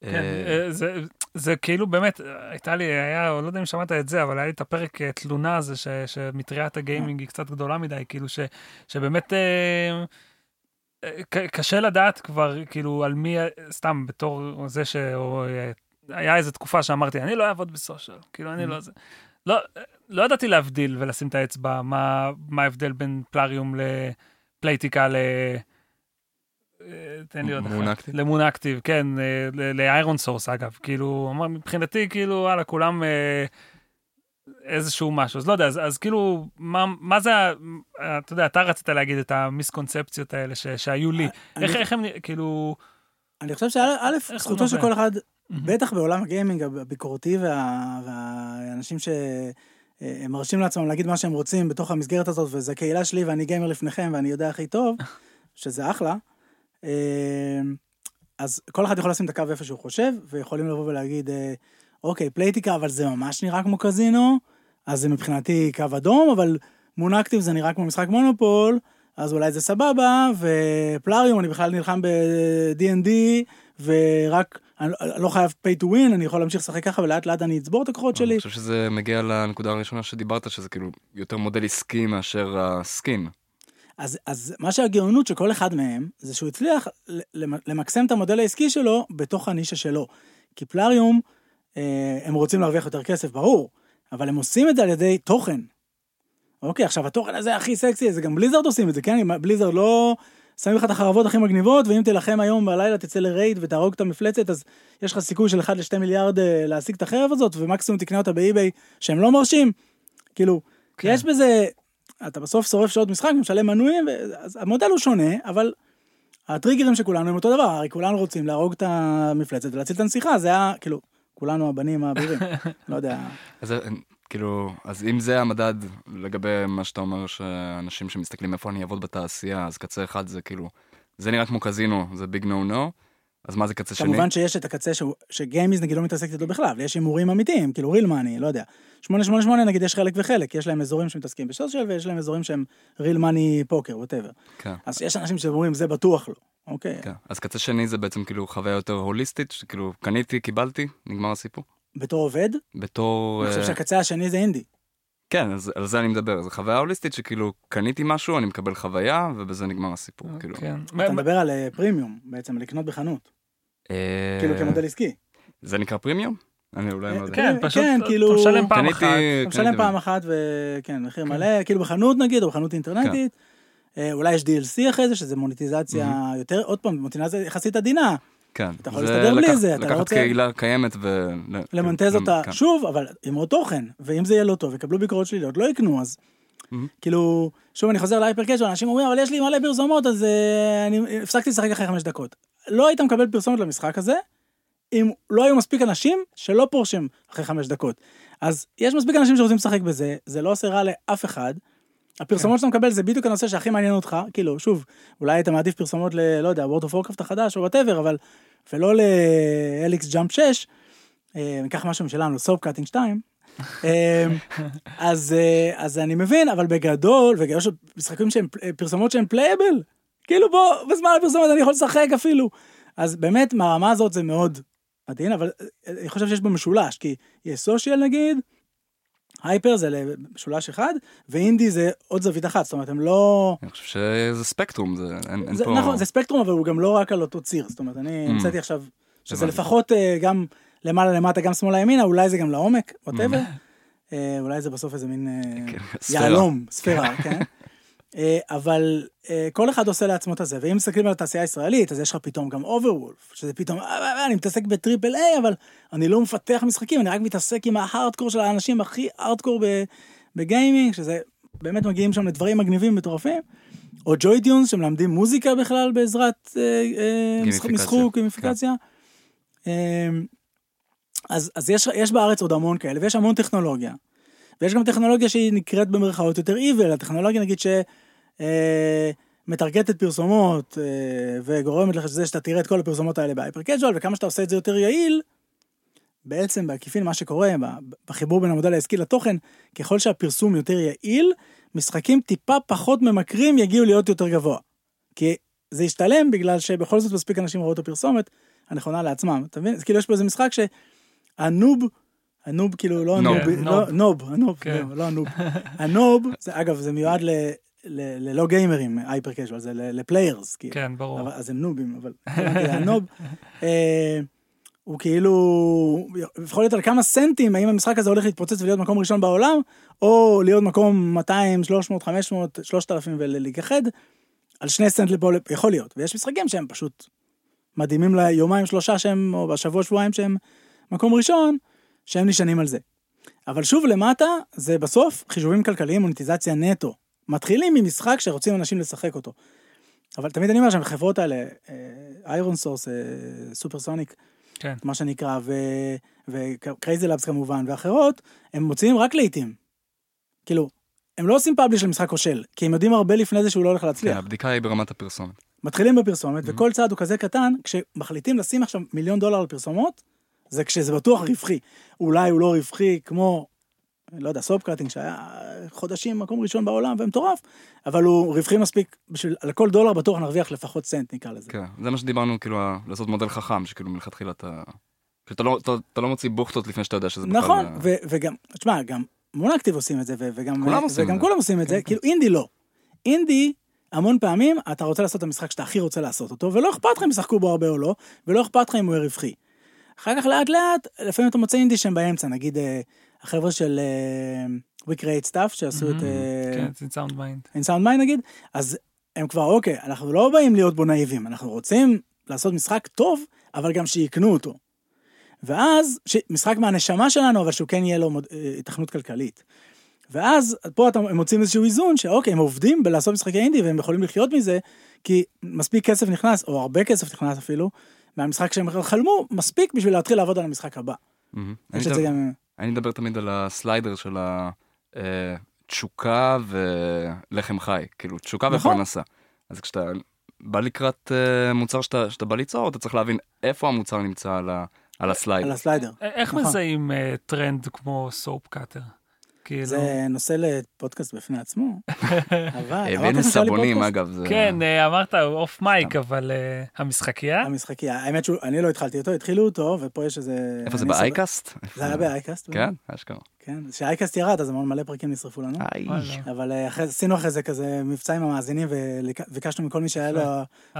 כן, אה, אה, זה- זה כאילו באמת, הייתה לי, היה, לא יודע אם שמעת את זה, אבל היה לי את הפרק אה, תלונה הזה, שמטריית הגיימינג היא קצת גדולה מדי, כאילו ש, שבאמת אה, אה, קשה לדעת כבר, כאילו, על מי, סתם בתור זה ש... או, אה, היה איזו תקופה שאמרתי, אני לא אעבוד בסושיאל, כאילו, אני לא זה. לא, לא ידעתי להבדיל ולשים את האצבע, מה, מה ההבדל בין פלאריום לפלייטיקה ל... אה, תן לי עוד אחד. מונאקטיב? למונאקטיב, כן, אה, לאיירון סורס אגב, כאילו, מבחינתי, כאילו, וואלה, כולם אה, איזשהו משהו, אז לא יודע, אז, אז כאילו, מה, מה זה, אתה יודע, אתה רצית להגיד את ה-misconceptions האלה ש, שהיו לי, אני- איך, איך הם, כאילו, אני חושב שא', זכותו של? כל אחד, בטח בעולם הגיימינג הביקורתי וה- והאנשים שהם מרשים לעצמם להגיד מה שהם רוצים בתוך המסגרת הזאת, וזו הקהילה שלי ואני גיימר לפניכם ואני יודע הכי טוב, שזה אחלה. אה, אז כל אחד יכול לשים את הקו איפה שהוא חושב, ויכולים לבוא ולהגיד, אה, אוקיי, פלייטיקה, אבל זה ממש נראה כמו קזינו, אז זה מבחינתי קו אדום, אבל מונאקטיב זה נראה כמו משחק מונופול, אז אולי זה סבבה, ופלאריום, אני בכלל נלחם ב-D&D, ורק, אני לא- חייב pay to win, אני יכול להמשיך לשחק ככה, ולאט לאט אני אצבור את הכוחות שלי. אני חושב שזה מגיע לנקודה הראשונה שדיברת, שזה כאילו יותר מודל עסקי מאשר הסקין. אז, אז מה שהגאונות של כל אחד מהם, זה שהוא הצליח למקסם את המודל העסקי שלו בתוך הנישה שלו. כי פלאריום, אה, הם רוצים להרוויח יותר כסף, ברור, אבל הם עושים את זה על ידי תוכן. אוקיי, עכשיו התוכן הזה הכי סקסי, זה גם בליזרד עושים את זה, כן? בליזרד לא שמים לך את החרבות הכי מגניבות, ואם תילחם היום בלילה, תצא לרייד ותהרוג את המפלצת, אז יש לך סיכוי של 1 ל-2 מיליארד אה, להשיג את החרב הזאת, ומקסימום תקנה אותה באי-ביי שהם לא מרשים. כאילו, כן. יש בזה, אתה בסוף שורף שעות משחק, משלם מנויים, אז המודל הוא שונה, אבל הטריגרים של כולנו הם אותו דבר, הרי כולנו רוצים להרוג את המפלצת ולהציל את הנסיכה, זה היה, כאילו, כולנו הבנים הבהירים, לא יודע. אז אה, כאילו, אז אם זה המדד לגבי מה שאתה אומר, שאנשים שמסתכלים איפה אני אעבוד בתעשייה, אז קצה אחד זה כאילו, זה נראה כמו קזינו, זה ביג נו נו, אז מה זה קצה שני? כמובן שיש את הקצה שהוא- שגיימיז נגיד לא מתעסקת איתו בכלל, ויש הימורים אמיתיים, כאילו ריל מאני, לא יודע. 888 נגיד יש חלק וחלק, יש להם אזורים שמתעסקים בסושיאל ויש להם אזורים שהם ריל מאני פוקר, ווטאבר. כן. אז יש אנשים שאומרים זה בטוח לא, אוקיי? כן. אז קצה שני זה בעצם כאילו חוויה יותר הוליסטית, שכאילו קניתי, קיבלתי, נגמר הסיפור. בתור עובד, בתור... אני חושב אה, שהקצה השני זה אינדי. כן, אז על זה אני מדבר, זו חוויה הוליסטית שכאילו קניתי משהו, אני מקבל חוויה, ובזה נגמר הסיפור, כאילו. כן. אתה מדבר על אה, פרימיום, בעצם לקנות בחנות, אה, כאילו כמודל עסקי. זה נקרא פרימיום? אני אולי לא יודע. כן, כן, פשוט כן, אתה כאילו- משלם פעם אחת. אתה משלם פעם אחת וכן, מחיר מלא, כאילו בחנות נגיד, או בחנות אינטרנטית. אה, אולי יש DLC אחרי זה, שזה מוניטיזציה יותר, עוד פעם, מוניטיזציה יחסית עדינה, כן. אתה יכול להסתדר בלי זה, אתה לא לקחת רוצה- קהילה קיימת ו... למנטז אותה כן. שוב, אבל עם עוד תוכן, ואם זה יהיה לא טוב, יקבלו ביקורות שליליות, לא יקנו, אז. כאילו, שוב אני חוזר ל-hyper casual, אנשים אומרים, אבל יש לי מלא פרסומות, אז אה, אני הפסקתי לשחק אחרי חמש דקות. לא היית מקבל פרסומת למשחק הזה, אם לא היו מספיק אנשים שלא פורשים אחרי חמש דקות. אז יש מספיק אנשים שרוצים לשחק בזה, זה לא עושה רע לאף אחד. הפרסומות שאתה מקבל זה בדיוק הנושא שהכי מעניין אותך, כאילו, שוב, אולי אתה מעדיף פרסומות ל... לא יודע, World of Warcraft החדש או whatever, אבל... ולא ל-Helix Jump 6, אה, ניקח משהו משלנו, Soap Cutting 2. אה, אז, אה, אז אני מבין, אבל בגדול, ויש משחקים שהם פ- פרסומות שהם playable, כאילו בוא, בזמן הפרסומת אני יכול לשחק אפילו. אז באמת, מהרמה הזאת זה מאוד עדין, אבל אה, אני חושב שיש בו משולש, כי יש social נגיד, hyper זה משולש אחד, ואינדי זה עוד זווית אחת, זאת אומרת, הם לא... אני חושב שזה ספקטרום, זה אין אין זה, פה... נכון, זה ספקטרום, אבל הוא גם לא רק על אותו ציר, זאת אומרת, אני Mm. המצאתי עכשיו, שזה. לפחות אה, גם למעלה למטה, גם שמאלה ימינה, אולי זה גם לעומק, Mm. whatever. אולי זה בסוף איזה מין ספירה. יהלום, ספירה, כן. אה, אבל אה, כל אחד עושה לעצמו את הזה, ואם מסתכלים על התעשייה הישראלית, אז יש לך פתאום גם אוברוולף, שזה פתאום, "אה, אני מתעסק ב-triple A, אבל אני לא מפתח משחקים, אני רק מתעסק עם ה-hardcore של האנשים הכי הארדקור ב- בגיימינג, שזה באמת מגיעים שם לדברים מגניבים מטורפים. או JoyTunes שמלמדים מוזיקה בכלל בעזרת משחוק, גימיפיקציה. אה, אז, אז יש, יש בארץ עוד המון כאלה, ויש המון טכנולוגיה. ויש גם טכנולוגיה שהיא נקראת במרכאות יותר evil, הטכנולוגיה נגיד ש... אה, פרסומות אה, וגורמת לך שזה שאתה תראה את כל הפרסומות האלה בהייפר קאז'ואל וכמה שאתה עושה את זה יותר יעיל, בעצם בעקיפין מה שקורה בחיבור בין המודל העסקי לתוכן, ככל שהפרסום יותר יעיל, משחקים טיפה פחות ממכרים יגיעו להיות יותר גבוה. כי זה ישתלם בגלל שבכל זאת מספיק אנשים ראו את הפרסומת הנכונה לעצמם. אתה מבין? כאילו יש פה איזה משחק הנוב, הנוב כאילו לא נוב. הנוב, כן, לא- נוב. הנוב, כן. לא, לא הנוב. הנוב, אגב, זה מיועד ללא גיימרים, הייפר קז'ואל, זה לפליירס, כאילו. כן, ברור. אז הם נובים, אבל הבנתי, הנוב, אה, הוא כאילו, יכול להיות על כמה סנטים, האם המשחק הזה הולך להתפוצץ ולהיות מקום ראשון בעולם, או להיות מקום 200, 300, 500, 3,000 ולהיכחד, על שני סנט לפה, יכול להיות. ויש משחקים שהם פשוט מדהימים ליומיים שלושה שהם, או בשבוע שבועיים שהם מקום ראשון, שהם נשענים על זה. אבל שוב למטה, זה בסוף חישובים כלכליים, מוניטיזציה נטו. מתחילים ממשחק שרוצים אנשים לשחק אותו. אבל תמיד אני אומר שהחברות האלה, איירון סורס, סופרסוניק, כן. מה שנקרא, וקרייזי לאבס כמובן, ואחרות, הם מוציאים רק לעיתים. כאילו, הם לא עושים publish למשחק כושל, כי הם יודעים הרבה לפני זה שהוא לא הולך כן, להצליח. הבדיקה היא ברמת הפרסומת. מתחילים בפרסומת, וכל צעד הוא כזה קטן, כשמחליטים לשים עכשיו מיליון דולר על פרסומות, זה כשזה בטוח רווחי. אולי הוא לא רווחי כמו, לא יודע, Soap Cutting, שהיה חודשים מקום ראשון בעולם ומטורף, אבל הוא רווחי מספיק בשביל, על כל דולר בטוח נרוויח לפחות סנט נקרא לזה. כן, זה מה שדיברנו, כאילו, לעשות מודל חכם, שכאילו מלכתחילה אתה... שאתה לא, אתה, אתה לא מוציא בוכטות לפני שאתה יודע שזה בכלל... נכון, אה, ו- וגם, תשמע, גם מונאקטיב עושים את זה, וגם כולם עושים וגם זה. כולם עושים את זה, כן, כאילו אינדי לא. אינדי, המון פעמים אתה רוצה לעשות את המשחק שאתה הכי רוצה לעשות אותו, ולא אכפת לך אם ישחקו בו הרבה או לא, ולא אכפת לך אם הוא יהיה רווחי. אחר כך לאט לאט, לפעמים אתה מוצא אינדי שהם באמצע, נגיד אה, החבר'ה של We Create Stuff שעשו את כן, In Sound Mind. In Sound Mind נגיד, אז הם כבר אוקיי, אנחנו לא באים להיות בו נאיבים, אנחנו רוצים לעשות משחק טוב, אבל גם שיקנו אותו. ואז, משחק מהנשמה שלנו, אבל שהוא כן יהיה לו אה, התכנות כלכלית. ואז פה אתה, הם מוצאים איזשהו איזון שאוקיי, הם עובדים בלעשות משחקי אינדי והם יכולים לחיות מזה, כי מספיק כסף נכנס, או הרבה כסף נכנס אפילו, מהמשחק שהם חלמו, מספיק בשביל להתחיל לעבוד על המשחק הבא. אני מדבר- גם... אני מדבר תמיד על הסליידר של התשוקה ולחם חי, כאילו תשוקה נכון. ופרנסה. אז כשאתה בא לקראת אה, מוצר שאתה, שאתה בא ליצור, אתה צריך להבין איפה המוצר נמצא על, ה, על ה-slider. על ה-slider. איך נכון. מזהים אה, טרנד כמו soap cutter? כאילו... זה נושא לפודקאסט בפני עצמו. אבל... הבאנו סבונים? אגב. זה... כן, אה, אמרת off mic, אבל אה, המשחקייה? המשחקי, האמת שאני לא התחלתי אותו, התחילו אותו, ופה יש איזה... איפה זה באייקאסט? זה היה באייקאסט. כן, אשכרה. כן, כשאייקאסט ירד, אז המון מלא פרקים נשרפו לנו. אבל אה, זה, עשינו אחרי זה כזה מבצע עם המאזינים, וביקשנו מכל מי שהיה לו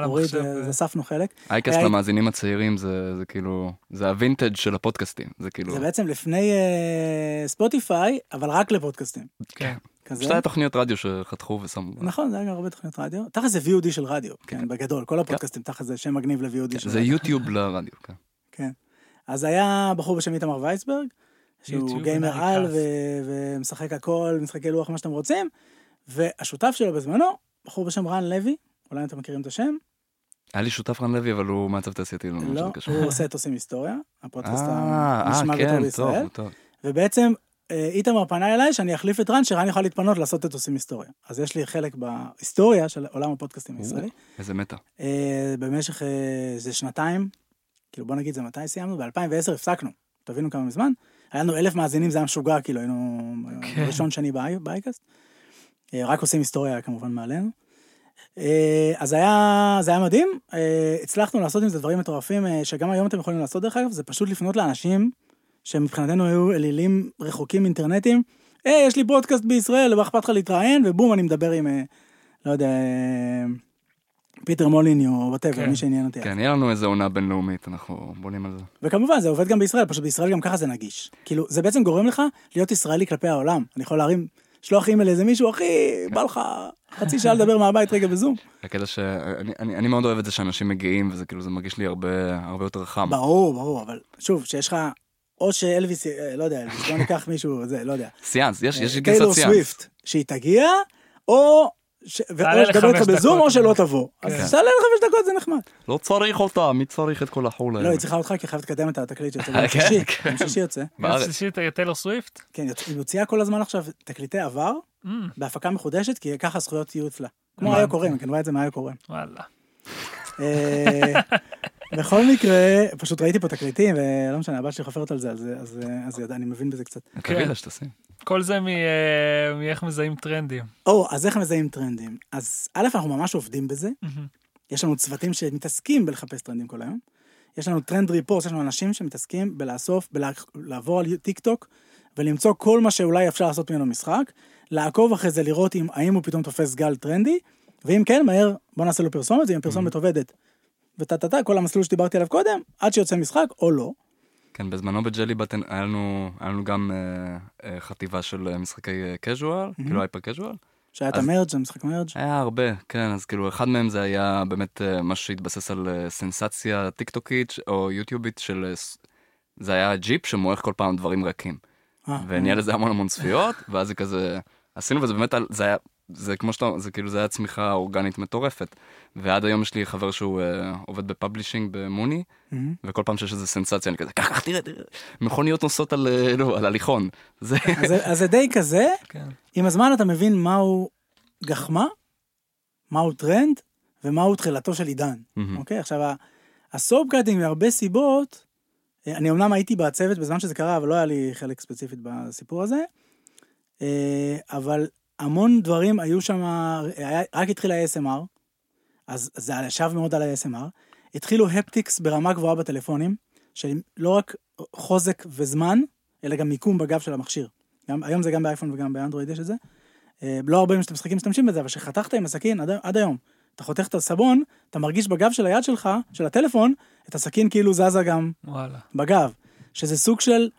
הוריד, המחשב. אז אספנו חלק. אייקאסט אה, למאזינים הצעירים זה זה כאילו, זה ה-vintage של הפודקאסטים, זה כאילו, זה בעצם לפני אה, ספוטיפיי, אבל רק לפודקאסטים. כן. כזה. פשוט היה תוכניות רדיו שחתכו ושמו. נכון, זה היה גם הרבה תוכניות רדיו. תחת זה VOD של רדיו, כן, בגדול, כל הפודקאסטים תחת זה שם מגניב ל-VOD של זה רדיו. יוטיוב לרדיו, כן. כן. אז היה בחור בשם איתמר וייסברג, שהוא גיימר. על ו- ומשחק הכל, משחקי לוח, מה שאתם רוצים, והשותף שלו בזמנו, בחור בשם רן לוי, אולי אתם מכירים את השם, היה לי שותף רן לוי, אבל הוא מעצב תעשייתי, לא לא. הוא עושה אתוסים היסטוריה, הפודקאסט אה, הנשמע אה, ביותר כן, בישראל, טוב, טוב. ובעצם אה, איתמר פנה אליי שאני אחליף את רן, שרן יוכל להתפנות לעשות אתוסים היסטוריה. אז יש לי חלק בהיסטוריה של עולם הפודקאסטים הישראלי. איזה מטה. אה, במשך אה, איזה שנתיים, כאילו בוא נגיד זה מתי סיימנו? ב-2010 הפסקנו, תבינו כמה מזמן. היה לנו אלף מאזינים, זה היה משוגע, כאילו היינו כן. ראשון שני באי- באייקאסט. אה, רק עושים היסטוריה כמובן מעלינו. אה, אז היה, זה היה מדהים, אה, הצלחנו לעשות עם זה דברים מטורפים, שגם היום אתם יכולים לעשות דרך אגב, זה פשוט לפנות לאנשים שמבחינתנו היו אלילים רחוקים אינטרנטיים. היי, יש לי פודקאסט בישראל, מה אכפת לך להתראיין? ובום, אני מדבר עם, לא יודע, פיטר מוליני או whatever, כן. מי שעניין אותי. כן, יהיה לנו איזה עונה בינלאומית, אנחנו בונים על זה. וכמובן זה עובד גם בישראל, פשוט בישראל גם ככה זה נגיש. כאילו, זה בעצם גורם לך להיות ישראלי כלפי העולם. אני יכול להרים, לשלוח אימייל לאיזה מישהו, אחי, בא לך חצי שעה לדבר מהבית רגע בזום. הקטע שאני אני, אני מאוד אוהב את זה שאנשים מגיעים, וזה כאילו, זה מרגיש לי הרבה הרבה יותר חם. ברור, ברור, אבל שוב, שיש לך, או שאלוויס, אה, לא יודע, אלוויס, בוא ניקח מישהו, זה, לא יודע. סיאנס, יש יש אה, גרסת טיילור סיאנס. סוויפט, שהיא תגיע, או... ש... או שתדבר איתך בזום. או שלא תבוא. אז כן. תעלה לחמש דקות זה נחמד. לא צריך אותה, מי צריך את כל החול לא? היא צריכה אותך כי חייבת לקדם את התקליט שיוצא כן, ביום שישי. כן. יום שישי יוצא. בארץ. שלישית טיילור סוויפט? כן, היא מוציאה כל הזמן עכשיו תקליטי עבר Mm, בהפקה מחודשת, כי ככה הזכויות יהיו אצלה. כמו. היה קוראים, היא כתבה את זה מה היה קוראים. וואלה. בכל מקרה, פשוט ראיתי פה תקליטים, ולא משנה, הבת שלי חופרת על זה, אז- אז אז אני מבין בזה קצת. תביא לה שתשים. כל זה אה, מאיך מזהים טרנדים. או, אז איך מזהים טרנדים? אז א', אנחנו ממש עובדים בזה. יש לנו צוותים שמתעסקים בלחפש טרנדים כל היום. יש לנו trend report, יש לנו אנשים שמתעסקים בלאסוף, בלעבור על טיק טוק, ולמצוא כל מה שאולי אפשר לעשות ממנו משחק, לעקוב אחרי זה, לראות אם, האם הוא פתאום תופס גל טרנדי, ואם כן, מהר, בוא נעשה לו פרסומת, ואם הפרסומת עובדת, וטה טה טה, כל המסלול שדיברתי עליו קודם, עד שיוצא משחק, או לא. כן, בזמנו ב-Jelly Button היה לנו, היה לנו גם אה, אה, חטיבה של אה, משחקי casual, כאילו hyper casual. שהיה את ה-merge, המשחק merge. היה הרבה, כן, אז כאילו אחד מהם זה היה באמת אה, משהו שהתבסס על אה, סנסציה טיק טוקית או יוטיובית של... אה, זה היה ג'יפ שמועך כל פעם דברים ריקים. אה, ונהיה לזה המון המון צפיות, ואז זה כזה... עשינו וזה באמת, זה היה... זה כמו שאתה, זה כאילו זה היה צמיחה אורגנית מטורפת. ועד היום יש לי חבר שהוא אה, עובד ב-publishing במוני, מהמם. וכל פעם שיש איזה סנסציה אני כזה, קח, קח, תראה, תראה, מכוניות נוסעות על, אה, לא, על הליכון. זה... אז זה- אז זה די כזה, כן. עם הזמן אתה מבין מהו גחמה, מהו טרנד, ומהו תחילתו של עידן. מהמם. אוקיי, עכשיו, ה-soap cutting מהרבה סיבות, אה, אני אמנם הייתי בצוות בזמן שזה קרה, אבל לא היה לי חלק ספציפית בסיפור הזה, אה, אבל המון דברים היו שם, רק התחיל ה-ASMR, אז זה ישב מאוד על ה-ASMR, התחילו הפטיקס ברמה גבוהה בטלפונים, של לא רק חוזק וזמן, אלא גם מיקום בגב של המכשיר. גם, היום זה גם באייפון וגם באנדרואיד יש את זה. אה, לא הרבה משחקים משתמשים בזה, אבל כשחתכת עם הסכין עד, עד היום, אתה חותך את הסבון, אתה מרגיש בגב של היד שלך, של הטלפון, את הסכין כאילו זזה גם וואלה. בגב, שזה סוג של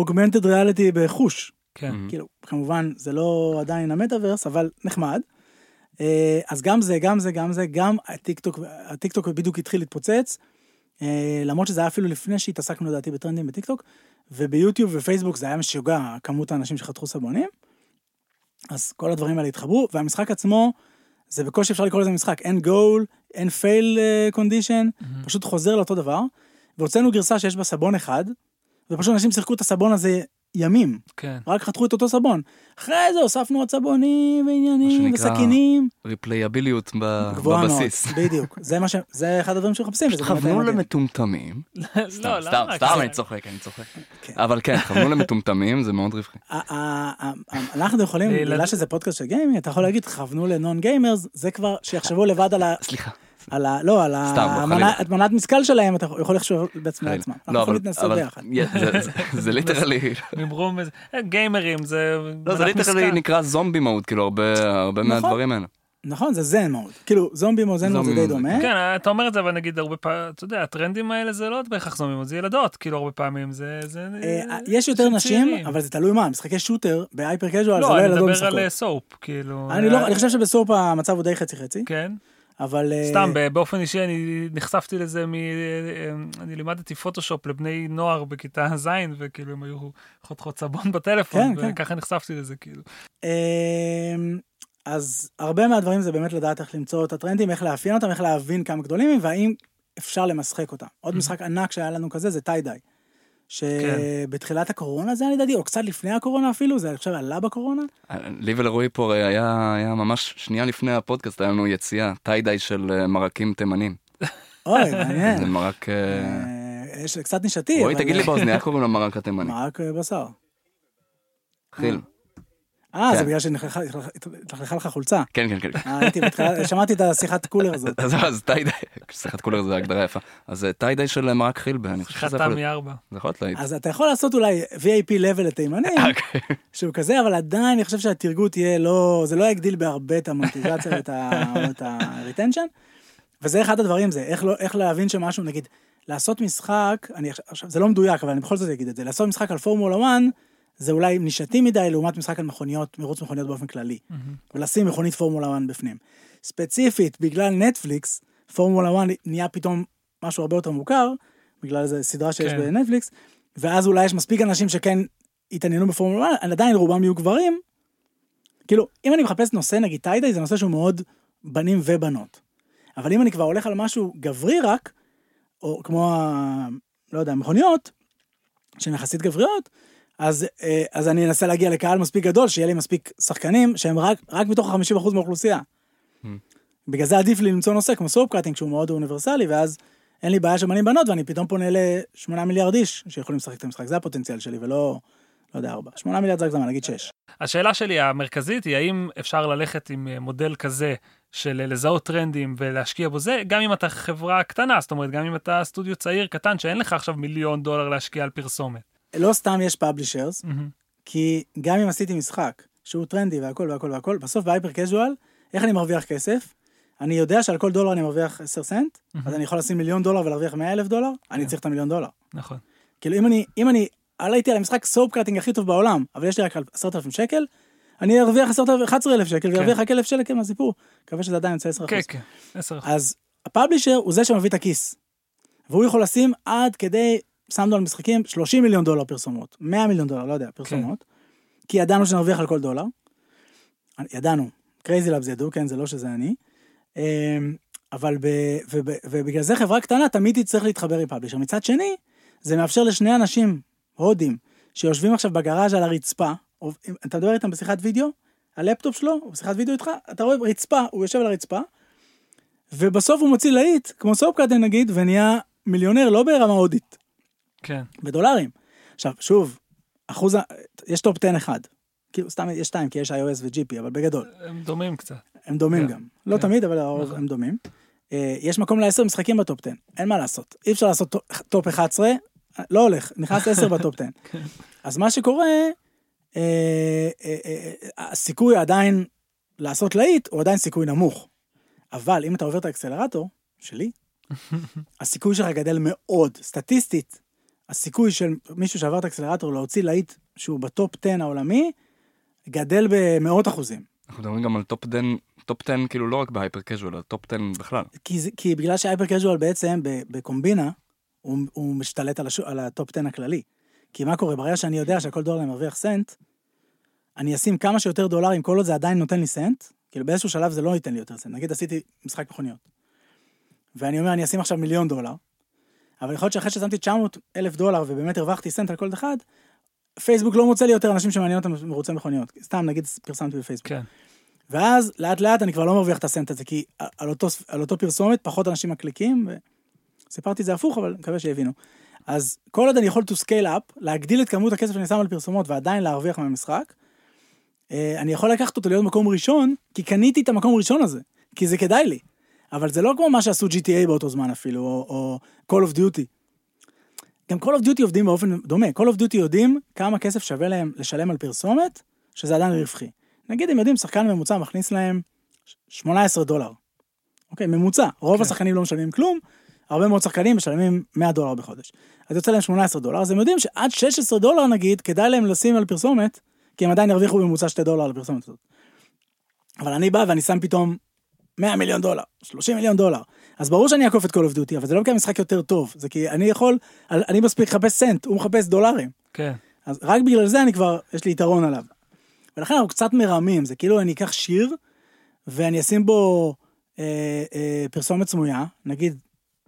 augmented reality בחוש. כן. מהמם. כאילו, כמובן, זה לא עדיין המטאוורס, אבל נחמד. אה, אז גם זה, גם זה, גם זה, גם הטיקטוק, הטיקטוק בדיוק התחיל להתפוצץ, אה, למרות שזה היה אפילו לפני שהתעסקנו לדעתי בטרנדים בטיקטוק, וביוטיוב ופייסבוק זה היה משוגע, כמות האנשים שחתכו סבונים. אז כל הדברים האלה התחברו, והמשחק עצמו, זה בקושי אפשר לקרוא לזה משחק, אין גול, אין fail condition, פשוט חוזר לאותו דבר. והוצאנו גרסה שיש בה סבון אחד, ופשוט אנשים שיחקו את הסבון הזה ימים, כן. רק חתכו את אותו סבון. אחרי זה הוספנו עוד סבונים ועניינים מה שנקרא, וסכינים. ריפלייביליות ב- גבוהה מאוד, בבסיס. בדיוק. זה מה ש... זה אחד הדברים שמחפשים. כוונו. למטומטמים. לא, סתם, סתם, סתם? אני צוחק, אני צוחק. כן. אבל כן, כוונו למטומטמים, זה מאוד רווחי. אנחנו יכולים, בגלל שזה פודקאסט של גיימינג, אתה יכול להגיד, כוונו ל-non gamers, זה כבר, שיחשבו לבד על ה... סליחה. על ה... לא, על סתם, לא, המנה- חלילה. מנת משכל שלהם, אתה יכול לחשוב בעצמם לעצמם. אנחנו לא, יכולים להתנסות ביחד. זה- literally, ממרום איזה... אה, גיימרים, זה... לא, זה literally. נקרא זומבי mode, כאילו הרבה נכון. מהדברים האלה. נכון, זה zen mode. כאילו, זומבי mode, zen mode זה זומבי די דומה. כן, אתה אומר את זה, אבל נגיד הרבה פעמים, אתה יודע, הטרנדים האלה זה לא בהכרח זומבים, זה ילדות, כאילו הרבה פעמים, זה... זה- אה, יש יותר נשים. אבל זה תלוי מה, משחקי shooter ב-hyper casual זה לא, לא אני ילדות מדבר משחקות. על אה, soap, כאילו... אני לא, אה, אני חושב שב-soap המצב הוא די חצי חצי, כן. אבל... אה, סתם, באופן אישי אני נחשפתי לזה מ... אה, אני לימדתי פוטושופ לבני נוער בכיתה ז', וכאילו הם היו חותכות סבון בטלפון, כן, כן. וככה נחשפתי לזה, כאילו. אמ, אז הרבה מהדברים זה באמת לדעת איך למצוא את הטרנדים, איך לאפיין אותם, איך להבין כמה גדולים הם, והאם אפשר למשחק אותם. עוד משחק ענק שהיה לנו כזה זה tie dye. שבתחילת הקורונה זה היה לדעתי, או קצת לפני הקורונה אפילו, זה עכשיו עלה בקורונה. לי ולרועי פה היה היה ממש שנייה לפני הפודקאסט, היה לנו יציאה, tie dye של אה, מרקים תימנים. אוי, זה מעניין. מרק... אה, אה, יש קצת נישתי. רועי, תגיד לי באוזניה, איך קוראים למרק התימני? מרק בשר. חיל. אה, זה כן. בגלל שהתלכלכה לך חולצה. כן, כן, כן. אה, הייתי בתחילה, שמעתי את השיחת קולר הזאת. אז טיידיי, שיחת קולר זה הגדרה יפה. אז אה, טיידיי של מרק חילבה, אני חושב שזה יכול חתם להיות... מארבע. זה יכול להיות להיט. אז אתה יכול לעשות אולי VIP level לתימנים, אוקיי. שהוא כזה, אבל עדיין אני חושב שהתרגות תהיה לא, זה לא יגדיל בהרבה את המוטיבציה ואת ה- או את ה-retention. וזה אחד הדברים, זה איך, לא, איך להבין שמשהו, נגיד, לעשות משחק, אני עכשיו- עכשיו, זה לא מדויק, אבל אני בכל זאת אגיד את זה, לעשות משחק על פורמולה 1, זה אולי נישתי מדי לעומת משחק על מכוניות, מרוץ מכוניות באופן כללי. ולשים מכונית פורמולה 1 בפנים. ספציפית, בגלל נטפליקס, פורמולה 1 נהיה פתאום משהו הרבה יותר מוכר, בגלל איזה סדרה שיש כן. בנטפליקס, ואז אולי יש מספיק אנשים שכן התעניינו בפורמולה 1, עדיין רובם יהיו גברים. כאילו, אם אני מחפש נושא, נגיד tie dye, זה נושא שהוא מאוד בנים ובנות. אבל אם אני כבר הולך על משהו גברי רק, או כמו, ה- לא יודע, מכוניות, שהן יחסית גבריות, אז, אה, אז אני אנסה להגיע לקהל מספיק גדול, שיהיה לי מספיק שחקנים שהם רק, רק מתוך ה-50% מהאוכלוסייה. בגלל זה עדיף לי למצוא נושא כמו soap cutting שהוא מאוד אוניברסלי, ואז אין לי בעיה של בנים בנות, ואני פתאום פונה ל-8 מיליארד איש שיכולים לשחק את המשחק, זה הפוטנציאל שלי, ולא לא יודע, 4. 8 מיליארד זה הגזמה, נגיד 6. השאלה שלי המרכזית היא האם אפשר ללכת עם אה, מודל כזה של אה, לזהות טרנדים ולהשקיע בו זה, גם אם אתה חברה קטנה, זאת אומרת, גם אם אתה סטודיו צעיר קטן שאין לך עכשיו מיליון דולר להשקיע על פרסומת. לא סתם יש publishers, כי גם אם עשיתי משחק שהוא טרנדי והכל והכל והכל, בסוף ב-hyper casual, איך אני מרוויח כסף? אני יודע שעל כל דולר אני מרוויח 10 סנט, אז אני יכול לשים מיליון דולר ולהרוויח 100 אלף דולר, אני צריך את המיליון דולר. נכון. כאילו אם אני, אם אני עליתי על המשחק soap cutting הכי טוב בעולם, אבל יש לי רק 10,000 שקל, אני ארוויח 11,000 שקל, וארוויח רק 1,000 שקל מהסיפור. מקווה שזה עדיין יוצא 10%. כן, כן, 10 אז ה-publisher הוא זה שמביא את הכיס. והוא יכול לשים עד כדי, שמנו על משחקים 30 מיליון דולר פרסומות, 100 מיליון דולר, לא יודע, פרסומות. כי ידענו שנרוויח על כל דולר. ידענו, Crazy Labs ידעו, כן, זה לא שזה אני. אמ, אבל ב, וב, ובגלל זה חברה קטנה תמיד תצטרך להתחבר עם publisher. מצד שני, זה מאפשר לשני אנשים, הודים, שיושבים עכשיו בגראז' על הרצפה, או, אתה מדבר איתם בשיחת וידאו, הלפטופ שלו, הוא בשיחת וידאו איתך, אתה רואה רצפה, הוא יושב על הרצפה, ובסוף הוא מוציא להיט, כמו Soap Cutting נגיד, ונהיה מיליונר לא ברמה הודית, כן. בדולרים. עכשיו, שוב, אחוז, ה- יש טופ 10 אחד. כאילו, סתם יש שתיים, כי יש iOS ו-GP, אבל בגדול. הם דומים קצת. הם דומים כן, גם. לא כן. תמיד, אבל נכון. הם דומים. אה, יש מקום לעשר משחקים בטופ 10, אין מה לעשות. אי אפשר לעשות טופ- טופ 11, לא הולך, נכנס 10 בטופ 10. כן. אז מה שקורה, אה, אה, אה, הסיכוי עדיין לעשות להיט הוא עדיין סיכוי נמוך. אבל אם אתה עובר את האקסלרטור, שלי, הסיכוי שלך גדל מאוד. סטטיסטית, הסיכוי של מישהו שעבר את האקסלרטור להוציא להיט שהוא בטופ 10 העולמי, גדל במאות אחוזים. אנחנו מדברים גם על טופ 10, טופ 10 כאילו לא רק ב hyper casual, אלא טופ 10 בכלל. כי, כי בגלל ש hyper casual בעצם בקומבינה, הוא, הוא משתלט על, השו, על הטופ 10 הכללי. כי מה קורה? ברגע שאני יודע שעל כל דולר אני מרוויח סנט, אני אשים כמה שיותר דולרים, כל עוד זה עדיין נותן לי סנט, כאילו באיזשהו שלב זה לא ייתן לי יותר סנט. נגיד עשיתי משחק מכוניות. ואני אומר, אני אשים עכשיו מיליון דולר, אבל יכול להיות שאחרי ששמתי 900 אלף דולר ובאמת הרווחתי סנט על כל אחד, פייסבוק לא מוצא לי יותר אנשים שמעניין אותם מרוצי מכוניות. סתם, נגיד, פרסמתי בפייסבוק. כן. ואז לאט לאט אני כבר לא מרוויח את הסנט הזה, כי על אותו, על אותו פרסומת פחות אנשים מקליקים, וסיפרתי את זה הפוך, אבל מקווה שהבינו. אז כל עוד אני יכול to scale up, להגדיל את כמות הכסף שאני שם על פרסומות ועדיין להרוויח מהמשחק, אה, אני יכול לקחת אותו להיות מקום ראשון, כי קניתי את המקום הראשון הזה, כי זה כדאי לי. אבל זה לא כמו מה שעשו GTA באותו זמן אפילו, או, או Call of Duty. גם Call of Duty עובדים באופן דומה, Call of Duty יודעים כמה כסף שווה להם לשלם על פרסומת, שזה עדיין רווחי. נגיד הם יודעים, שחקן ממוצע מכניס להם 18 דולר. אוקיי, ממוצע. רוב כן. השחקנים לא משלמים כלום, הרבה מאוד שחקנים משלמים 100 דולר בחודש. אז יוצא להם 18 דולר, אז הם יודעים שעד 16 דולר נגיד, כדאי להם לשים על פרסומת, כי הם עדיין ירוויחו בממוצע 2 דולר על הפרסומת הזאת. אבל אני בא ואני שם פתאום 100 מיליון דולר, 30 מיליון דולר. אז ברור שאני אעקוף את of Duty, אבל זה לא כי המשחק יותר טוב, זה כי אני יכול, אני מספיק לחפש סנט, הוא מחפש דולרים. כן. אז רק בגלל זה אני כבר, יש לי יתרון עליו. ולכן אנחנו קצת מרמים, זה כאילו אני אקח שיר, ואני אשים בו אה, אה, פרסומת סמויה, נגיד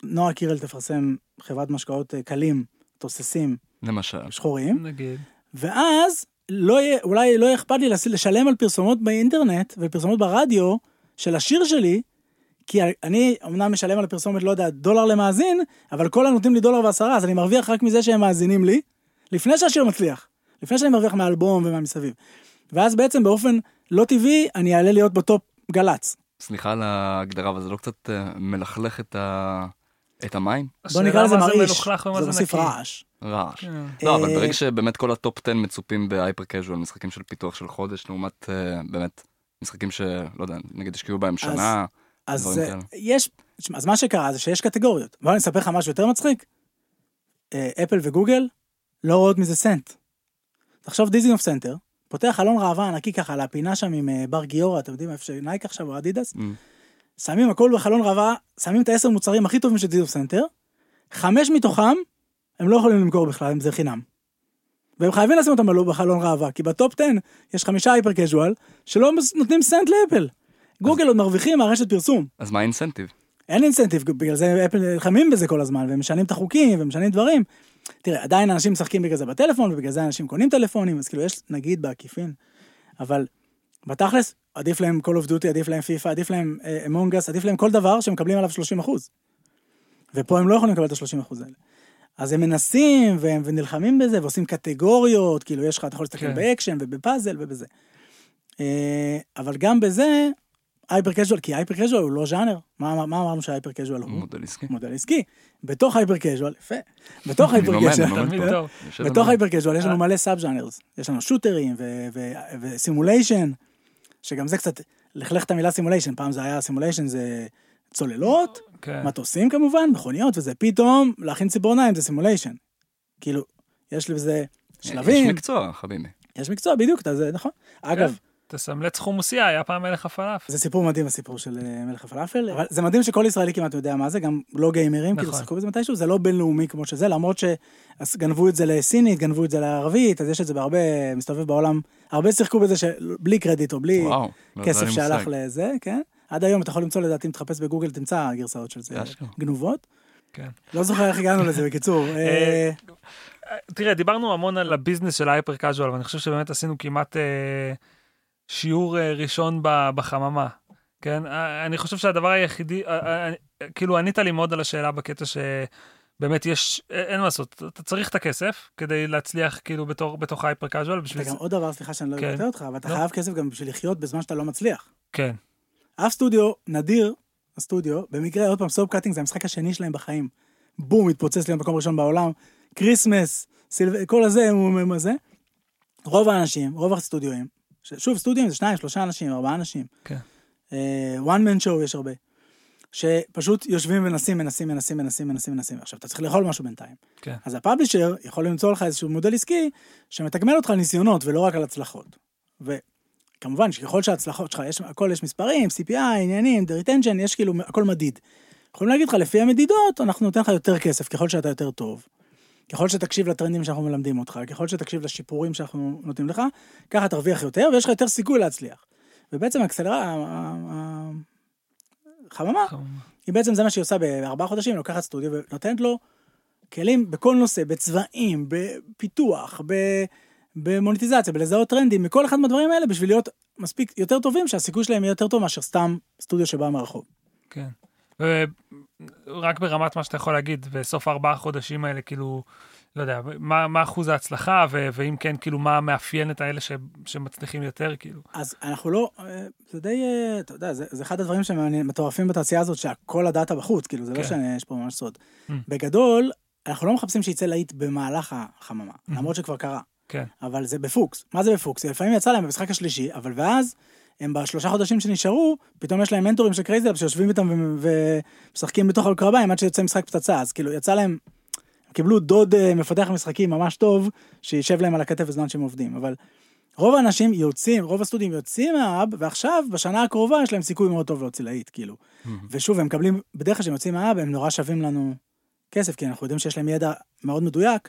נועה קירל תפרסם חברת משקאות אה, קלים, תוססים, למשל. שחורים, נגיד. ואז לא יהיה, אולי לא יהיה אכפת לי לשלם על פרסומות באינטרנט ופרסומות ברדיו של השיר שלי, כי אני אמנם משלם על הפרסומת, לא יודע, דולר למאזין, אבל כל הנותנים לי דולר ועשרה, אז אני מרוויח רק מזה שהם מאזינים לי, לפני שהשיר מצליח, לפני שאני מרוויח מהאלבום ומהמסביב. ואז בעצם באופן לא טבעי, אני אעלה להיות בטופ גל"צ. סליחה על ההגדרה, אבל זה לא קצת אה, מלכלך את ה- את המים? בוא נקרא לזה מרעיש, זה מוסיף. רעש. רעש. כן. לא, אבל אה, ברגע שבאמת כל הטופ 10 מצופים ב hyper casual, משחקים של פיתוח של חודש, לעומת אה, באמת משחקים שלא יודע, נגיד השקיעו בהם שנה, אז דברים כאלה. יש, תשמע, אז מה שקרה זה שיש קטגוריות. בוא אני אספר לך משהו יותר מצחיק. אה, אפל וגוגל לא רואות מזה סנט. תחשוב דיזינגוף סנטר, פותח חלון ראווה ענקי ככה על הפינה שם עם אה, בר גיורא, אתם יודעים איפה שנייק עכשיו או אדידס? Mm. שמים הכל בחלון ראווה, שמים את העשר מוצרים הכי טובים של דיזינגוף סנטר, חמש מתוכם הם לא יכולים למכור בכלל, אם זה חינם. והם חייבים לשים אותם בחלון ראווה, כי בטופ 10 יש חמישה hyper casual שלא נותנים סנט לאפל. גוגל עוד מרוויחים מהרשת פרסום. אז מה ה incentive? אין incentive, בגלל זה אפל נלחמים בזה כל הזמן, והם משנים את החוקים, ומשנים דברים. תראה, עדיין אנשים משחקים בגלל זה בטלפון, ובגלל זה אנשים קונים טלפונים, אז כאילו יש נגיד בעקיפין, אבל בתכלס, עדיף להם Call of Duty, עדיף להם FIFA, עדיף להם אה, Among Us, עדיף להם כל דבר שמקבלים עליו 30 אחוז. ופה הם לא יכולים לקבל את ה-30 אחוז האלה. אז הם מנסים והם, ונלחמים בזה ועושים קטגוריות, כאילו יש לך, אתה יכול להסתכל כן. באקשן ובפאזל ובזה. אה, אבל גם בזה, hyper casual, כי hyper casual הוא לא ז'אנר. מה, מה, מה אמרנו ש hyper casual הוא? מודל עסקי. מודל עסקי. בתוך hyper casual, יפה. בתוך hyper casual, בתוך hyper casual יש לנו מלא sub genres. יש לנו shooterים ו simulation, שגם זה קצת, לכלך את המילה simulation, פעם זה היה simulation זה צוללות, כן. מטוסים כמובן, מכוניות וזה, פתאום להכין ציפורניים זה simulation. כאילו, יש לזה שלבים, יש מקצוע, חביבי. יש מקצוע, בדיוק, אתה- זה נכון. אגב, תסמלץ חומוסייה, היה פעם מלך הפלאפל. זה סיפור מדהים הסיפור של אה, מלך הפלאפל, אבל זה מדהים שכל ישראלי כמעט יודע מה זה, גם לא גיימרים, כאילו נכון. שיחקו בזה מתישהו, זה לא בינלאומי כמו שזה, למרות שגנבו את זה לסינית, גנבו את זה לערבית, אז יש את זה בהרבה, מסתובב בעולם, הרבה שיחקו בזה שבלי קרדיט או בלי וואו. לא, כסף שהלך. לזה, כן? עד היום אתה יכול למצוא לדעתי, אם תחפש בגוגל, תמצא גרסאות של זה אשכרה. גנובות. כן. לא זוכר איך הגענו לזה, בקיצור. אה, תראה, דיברנו המון על הביזנס של ההייפר קאז'ואל, ואני חושב שבאמת עשינו כמעט אה, שיעור אה, ראשון ב- בחממה. כן, אה, אני חושב שהדבר היחידי, אה, אה, אה, כאילו ענית לי מאוד על השאלה בקטע שבאמת יש, אה, אין מה לעשות, אתה צריך את הכסף כדי להצליח כאילו בתור, בתוך ההייפר קאז'ואל, אתה זה, גם עוד דבר, סליחה שאני לא כן. אקטע אותך, אבל אתה לא. חייב כסף גם בשביל לחיות בזמן שאתה לא מצליח. כן, אף סטודיו נדיר, הסטודיו, במקרה, עוד פעם, Soap Cutting זה המשחק השני שלהם בחיים. בום, התפוצץ להיות מקום ראשון בעולם. כריסמס, סילב... כל הזה, הוא הוא זה. רוב האנשים, רוב הסטודיואים, ש- שוב, סטודיואים זה שניים, שלושה אנשים, ארבעה אנשים. כן. אה, one man show יש הרבה. שפשוט יושבים ומנסים, מנסים, מנסים, מנסים, מנסים, מנסים. עכשיו, אתה צריך לאכול משהו בינתיים. כן. אז ה publisher יכול למצוא לך איזשהו מודל עסקי שמתגמל אותך על ניסיונות ולא רק על הצלחות. וכמובן שככל שההצלחות שלך, יש, הכל יש מספרים, CPI, עניינים, the retention, יש כאילו הכל מדיד. יכולים להגיד לך, לפי המדידות, אנחנו ניתן לך יותר כסף ככל שאתה יותר טוב. ככל שתקשיב לטרנדים שאנחנו מלמדים אותך, ככל שתקשיב לשיפורים שאנחנו נותנים לך, ככה תרוויח יותר ויש לך יותר סיכוי להצליח. ובעצם האקסלרה, החממה, היא בעצם זה מה שהיא עושה בארבעה חודשים, לוקחת סטודיו ונותנת לו כלים בכל נושא, בצבעים, בפיתוח, ב- במוניטיזציה, בלזהות טרנדים, מכל אחד מהדברים האלה, בשביל להיות מספיק יותר טובים, שהסיכוי שלהם יהיה יותר טוב מאשר סתם סטודיו שבא מהרחוב. כן. ורק ברמת מה שאתה יכול להגיד, בסוף הארבעה חודשים האלה, כאילו, לא יודע, מה, מה אחוז ההצלחה, ו- ואם כן, כאילו, מה מאפיין את האלה ש- שמצליחים יותר, כאילו. אז אנחנו לא, אה, זה די, אה, אתה יודע, זה, זה אחד הדברים שמטורפים בתעשייה הזאת, שהכל הדאטה בחוץ, כאילו, זה לא כן. שיש פה ממש סוד. Mm. בגדול, אנחנו לא מחפשים שיצא להיט במהלך החממה, Mm-hmm. למרות שכבר קרה. כן. אבל זה בפוקס. מה זה בפוקס? לפעמים יצא להם במשחק השלישי, אבל ואז, הם בשלושה חודשים שנשארו, פתאום יש להם מנטורים של CrazyLabs שיושבים איתם ומשחקים בתוך הקרביים עד שיוצא משחק פצצה, אז כאילו יצא להם, הם קיבלו דוד אה, מפתח משחקים ממש טוב, שישב להם על הכתף בזמן שהם עובדים, אבל רוב האנשים יוצאים, רוב הסטודיואים יוצאים מה hub, ועכשיו, בשנה הקרובה יש להם סיכוי מאוד טוב להוציא להיט, כאילו. ושוב, הם מקבלים, בדרך כלל כשהם יוצאים מהאב, הם נורא שווים לנו כסף, כי אנחנו יודעים שיש להם ידע מאוד מדויק,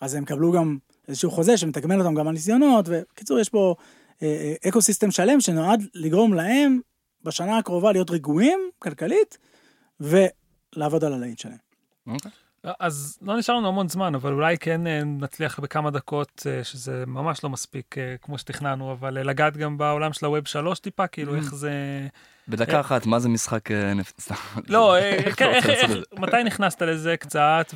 אז הם קבלו גם איזשהו חוזה שמתגמל אותם גם על ניסיונות, ובקיצור, יש פה אה, אה, אקו סיסטם שלם שנועד לגרום להם בשנה הקרובה להיות רגועים כלכלית, ולעבוד על הלהיט שלהם. אוקיי. אז לא נשאר לנו המון זמן, אבל אולי כן אה, נצליח בכמה דקות, אה, שזה ממש לא מספיק אה, כמו שתכננו, אבל לגעת גם בעולם של הווב 3 טיפה, כאילו איך זה... בדקה אחת, מה זה משחק? סתם. לא, איך כן? מתי נכנסת לזה קצת,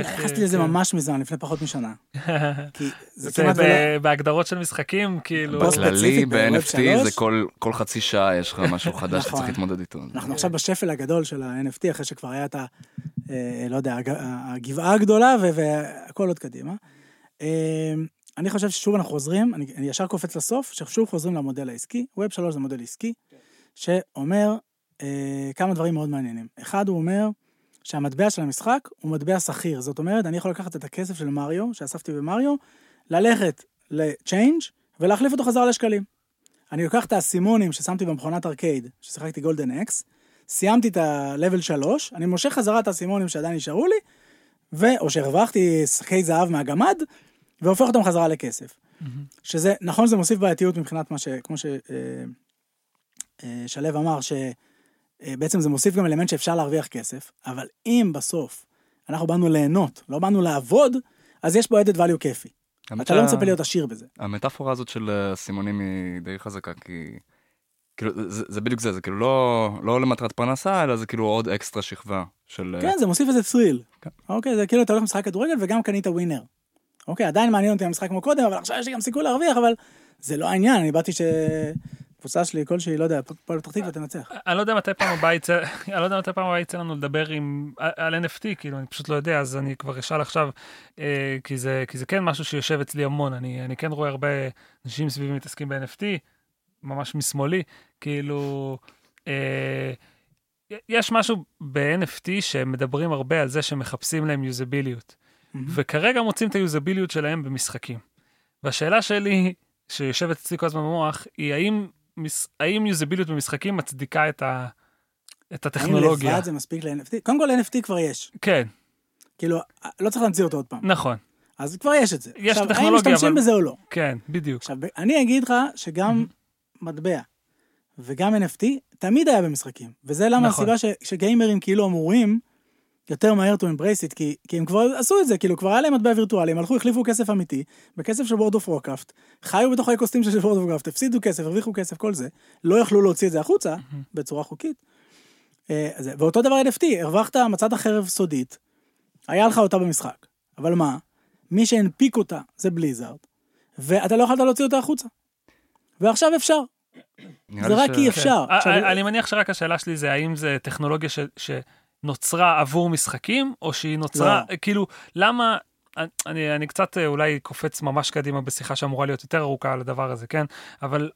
נכנסתי לזה כן. ממש מזמן, לפני פחות משנה. זה. בהגדרות של משחקים, כאילו... בכללי, ב-NFT זה שלוש. כל- חצי שעה יש לך משהו חדש נכון. שצריך להתמודד איתו. אנחנו עכשיו בשפל הגדול של ה-NFT, אחרי שכבר היה את ה... לא יודע, הג- הגבעה הגדולה והכל עוד קדימה. אה, אני חושב ששוב אנחנו חוזרים, אני, אני ישר קופץ לסוף, ששוב חוזרים למודל העסקי. ווב 3 זה מודל עסקי, שאומר אה, כמה דברים מאוד מעניינים. אחד, הוא אומר שהמטבע של המשחק הוא מטבע שכיר. זאת אומרת, אני יכול לקחת את הכסף של מריו, שאספתי במריו, ללכת ל-change ולהחליף אותו חזרה לשקלים. אני לוקח את האסימונים ששמתי במכונת ארקייד, ששיחקתי גולדן אקס, סיימתי את ה-level 3, אני מושך חזרה את האסימונים שעדיין נשארו לי, ו... או שהרווחתי שחקי זהב מהגמד, והופך אותם חזרה לכסף. שזה, נכון שזה מוסיף בעייתיות מבחינת מה ש... כמו ששלו אמר, שבעצם זה מוסיף גם אלמנט שאפשר להרוויח כסף, אבל אם בסוף אנחנו באנו ליהנות, לא באנו לעבוד, אז יש פה added value כיפי. אתה לא מצפה להיות עשיר בזה. המטאפורה הזאת של הסימונים היא די חזקה, כי כאילו, זה, זה בדיוק זה, זה כאילו לא, לא למטרת פרנסה, אלא זה כאילו עוד אקסטרה שכבה של... אה, כן, זה מוסיף איזה thrill. כן. אוקיי, זה כאילו אתה הולך לשחק כדורגל וגם קנית ווינר. אוקיי, עדיין מעניין אותי המשחק כמו קודם, אבל עכשיו יש לי גם סיכוי להרוויח, אבל זה לא העניין, אני באתי שקבוצה שלי כלשהי, לא יודע, פועל פתח תקווה תנצח. אני לא יודע מתי פעם הבאה יצא, אני לא יודע מתי פעם הבאה יצא לנו לדבר עם, על NFT, כאילו, אני פשוט לא יודע, אז אני כבר אשאל עכשיו, אה, כי, זה, כי זה כן משהו שיושב אצלי המון, אני, אני כן רואה הרבה אנשים סביבי מתעסקים ב-NFT, ממש משמאלי, כאילו, אה, יש משהו ב-NFT שמדברים הרבה על זה שמחפשים להם יוזביליות, וכרגע מוצאים את היוזביליות שלהם במשחקים. והשאלה שלי, שיושבת אצלי כל הזמן במוח, היא האם, האם יוזביליות במשחקים מצדיקה את, ה, את האם הטכנולוגיה? לבד זה מספיק ל-NFT? קודם כל NFT כבר יש. כן, כאילו, לא צריך להמציא אותו עוד פעם. נכון, אז כבר יש את זה. יש עכשיו, האם טכנולוגיה, משתמשים אבל- בזה או לא? כן, בדיוק. עכשיו, אני אגיד לך שגם מטבע וגם NFT תמיד היה במשחקים. וזה למה נכון. הסיבה ש, שגיימרים כאילו אמורים יותר מהר to embrace it, כי, כי הם כבר עשו את זה, כאילו כבר היה להם מטבע וירטואלי, הם הלכו, החליפו כסף אמיתי, בכסף של World of Warcraft, חיו בתוך האקוסטים של World of Warcraft, הפסידו כסף, הרוויחו כסף, כל זה, לא יכלו להוציא את זה החוצה בצורה חוקית. אה, ואותו דבר NFT, הרווחת, מצאת חרב סודית, היה לך אותה במשחק, אבל מה? מי שהנפיק אותה זה בליזארד, ואתה לא יכולת להוציא אותה החוצה. ועכשיו אפשר, זה רק ש- כי אפשר. כן. עכשיו- אה, אני מניח שרק השאלה שלי זה האם זה טכנולוגיה ש- שנוצרה עבור משחקים, או שהיא נוצרה, לא. כאילו, למה... אני, אני קצת אה, אולי קופץ ממש קדימה בשיחה שאמורה להיות יותר ארוכה על הדבר הזה, כן? אבל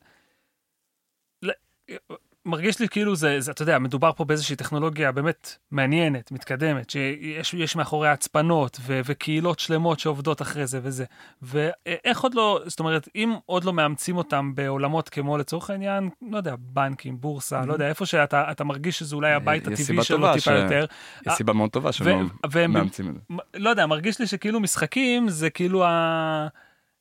מרגיש לי כאילו זה, זה, אתה יודע, מדובר פה באיזושהי טכנולוגיה באמת מעניינת, מתקדמת, שיש יש מאחוריה הצפנות ו, וקהילות שלמות שעובדות אחרי זה וזה. ואיך עוד לא, זאת אומרת, אם עוד לא מאמצים אותם בעולמות כמו לצורך העניין, לא יודע, בנקים, בורסה, לא יודע, איפה שאתה אתה מרגיש שזה אולי הבית יש הטבעי שלו טיפה ש- יותר. יש סיבה מאוד טובה לא והם- מאמצים את זה. לא יודע, מרגיש לי שכאילו משחקים זה כאילו ה...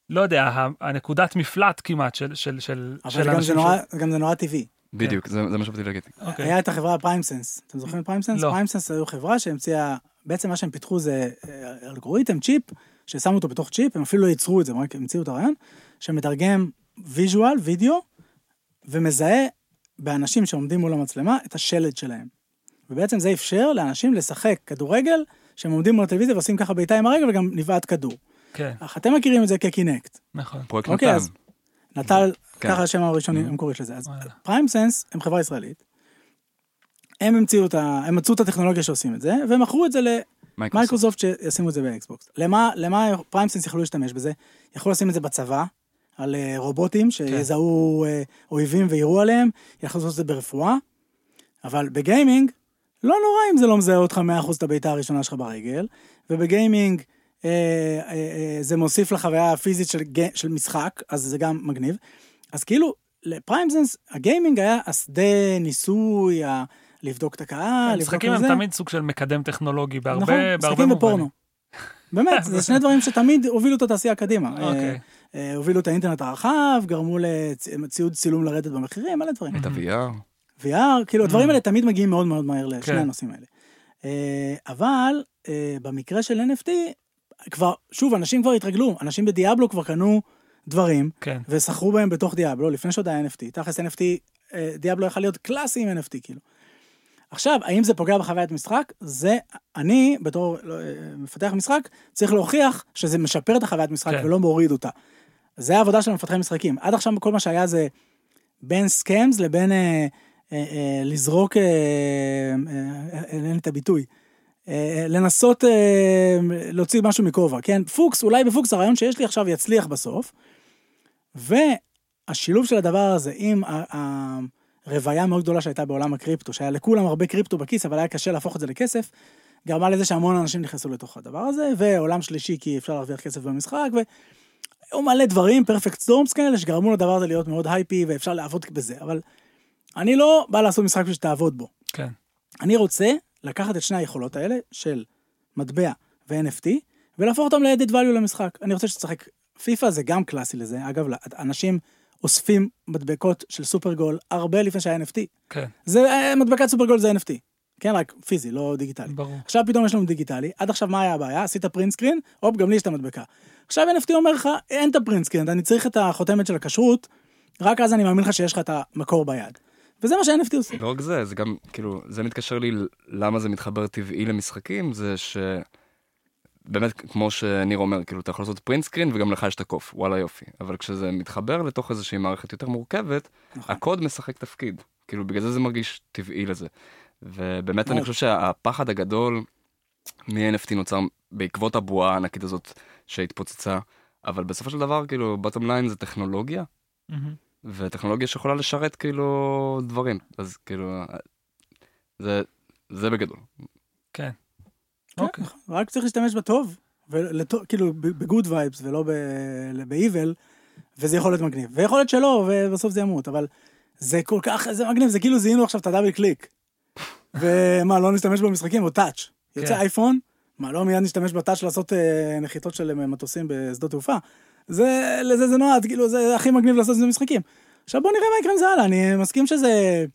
לא יודע, ה- הנקודת מפלט כמעט של, של, של, אבל של אנשים ש- גם זה נורא טבעי. בדיוק, זה זה מה שבאתי להגיד. אוקיי. היה את החברה PrimeSense, אתם זוכרים את PrimeSense? לא. PrimeSense היו חברה שהמציאה, בעצם מה שהם פיתחו זה אה, אלגוריתם, צ'יפ, ששמו אותו בתוך צ'יפ, הם אפילו לא ייצרו את זה, הם רק המציאו את הרעיון, שמתרגם visual, וידאו, ומזהה באנשים שעומדים מול המצלמה את השלד שלהם. ובעצם זה אפשר לאנשים לשחק כדורגל, שהם עומדים מול הטלוויזיה ועושים ככה בעיטה עם הרגל וגם נבעט כדור. כן, אתם מכירים את זה כ Kinect. נכון. פרויקט אוקיי, נטל. אז נטל, כן. ככה השם הראשוני המקורי של זה. אז וואלה. PrimeSense הם חברה ישראלית. הם המציאו את ה... הם מצאו את הטכנולוגיה שעושים את זה, והם מכרו את זה מייקרוסופט. למייקרוסופט שישימו את זה ב Xbox. למה, למה PrimeSense יכלו להשתמש בזה? יכלו לשים את זה בצבא, על אה, רובוטים שיזהו אה, אויבים ויירו עליהם, יכלו לעשות את זה ברפואה, אבל בגיימינג, לא נורא אם זה לא מזהה אותך 100% את הבעיטה הראשונה שלך ברגל, ובגיימינג זה מוסיף לחוויה הפיזית של, של משחק, אז זה גם מגניב. אז כאילו, לפריימסנס, הגיימינג היה השדה ניסוי, ה... לבדוק את הקהל, לבדוק משחקים את הם זה. תמיד סוג של מקדם טכנולוגי בהרבה, נכון, בהרבה משחקים מובנים. ופורנו. באמת, זה שני דברים שתמיד הובילו את התעשייה קדימה. אוקיי. אה, אה, הובילו את האינטרנט הרחב, גרמו לציוד צילום לרדת במחירים, מלא דברים. את ה-VR. VR, כאילו הדברים האלה תמיד מגיעים מאוד מאוד מהר לשני כן. הנושאים האלה. אה, אבל אה, במקרה של NFT, כבר, שוב, אנשים כבר התרגלו, אנשים בדיאבלו כבר קנו דברים, כן, וסחרו בהם בתוך דיאבלו, לפני שעוד היה NFT. תכלס NFT, אה, דיאבלו יכול להיות קלאסי עם NFT, כאילו. עכשיו, האם זה פוגע בחוויית משחק? זה, אני, בתור לא, אה, מפתח משחק, צריך להוכיח שזה משפר את החוויית משחק כן. ולא מוריד אותה. זה העבודה של מפתחי משחקים. עד עכשיו כל מה שהיה זה בין scams לבין אה, אה, אה, לזרוק, אה, אה, אה, אין לי את הביטוי, לנסות אה, להוציא משהו מכובע, כן? פוקס, אולי בפוקס הרעיון שיש לי עכשיו יצליח בסוף. והשילוב של הדבר הזה עם הרוויה המאוד גדולה שהייתה בעולם הקריפטו, שהיה לכולם הרבה קריפטו בכיס, אבל היה קשה להפוך את זה לכסף, גרמה לזה שהמון אנשים נכנסו לתוך הדבר הזה, ועולם שלישי כי אפשר להרוויח כסף במשחק, והיו מלא דברים, perfect storms כאלה, שגרמו לדבר הזה להיות מאוד hype-י, ואפשר לעבוד בזה, אבל אני לא בא לעשות משחק בשביל שתעבוד בו. כן. אני רוצה לקחת את שני היכולות האלה של מטבע ו-NFT ולהפוך אותם ל-added value למשחק. אני רוצה שתשחק, פיפא זה גם קלאסי לזה, אגב, אנשים אוספים מדבקות של סופרגול הרבה לפני שהיה NFT. כן, זה, אה, מדבקת סופרגול זה NFT, כן, רק פיזי, לא דיגיטלי. ברור. עכשיו פתאום יש לנו דיגיטלי, עד עכשיו מה היה הבעיה? עשית print screen, הופ, גם לי יש את המדבקה. עכשיו NFT אומר לך, אין את ה print screen, אני צריך את החותמת של הכשרות, רק אז אני מאמין לך שיש לך את המקור ביד. וזה מה ש-NFT עושה. לא רק זה, זה גם, כאילו, זה מתקשר לי למה זה מתחבר טבעי למשחקים, זה ש... באמת, כמו שניר אומר, כאילו, אתה יכול לעשות print screen וגם לך יש את הקוף, וואלה יופי. אבל כשזה מתחבר לתוך איזושהי מערכת יותר מורכבת, נכון. הקוד משחק תפקיד. כאילו, בגלל זה זה מרגיש טבעי לזה. ובאמת, אני מאוד. חושב שהפחד הגדול מ-NFT נוצר בעקבות הבועה הענקית הזאת שהתפוצצה, אבל בסופו של דבר, כאילו, bottom line זה טכנולוגיה, מהמם. וטכנולוגיה שיכולה לשרת כאילו דברים אז כאילו זה זה בגדול כן. כן, אוקיי. נכון. רק צריך להשתמש בטוב, ולטוב- כאילו ב good vibes ולא ב-evil, וזה יכול להיות מגניב. ויכול להיות שלא, ובסוף זה ימות, אבל זה כל כך, זה מגניב, זה כאילו זיהינו עכשיו את ה double click. ומה, לא נשתמש במשחקים, או touch. יוצא כן. אייפון, מה, לא מיד נשתמש ב touch לעשות אה, נחיתות של מטוסים בשדות תעופה? זה, לזה זה נועד, כאילו, זה הכי מגניב לעשות את זה במשחקים. עכשיו בוא נראה מה יקרה עם זה הלאה, אני מסכים שזה...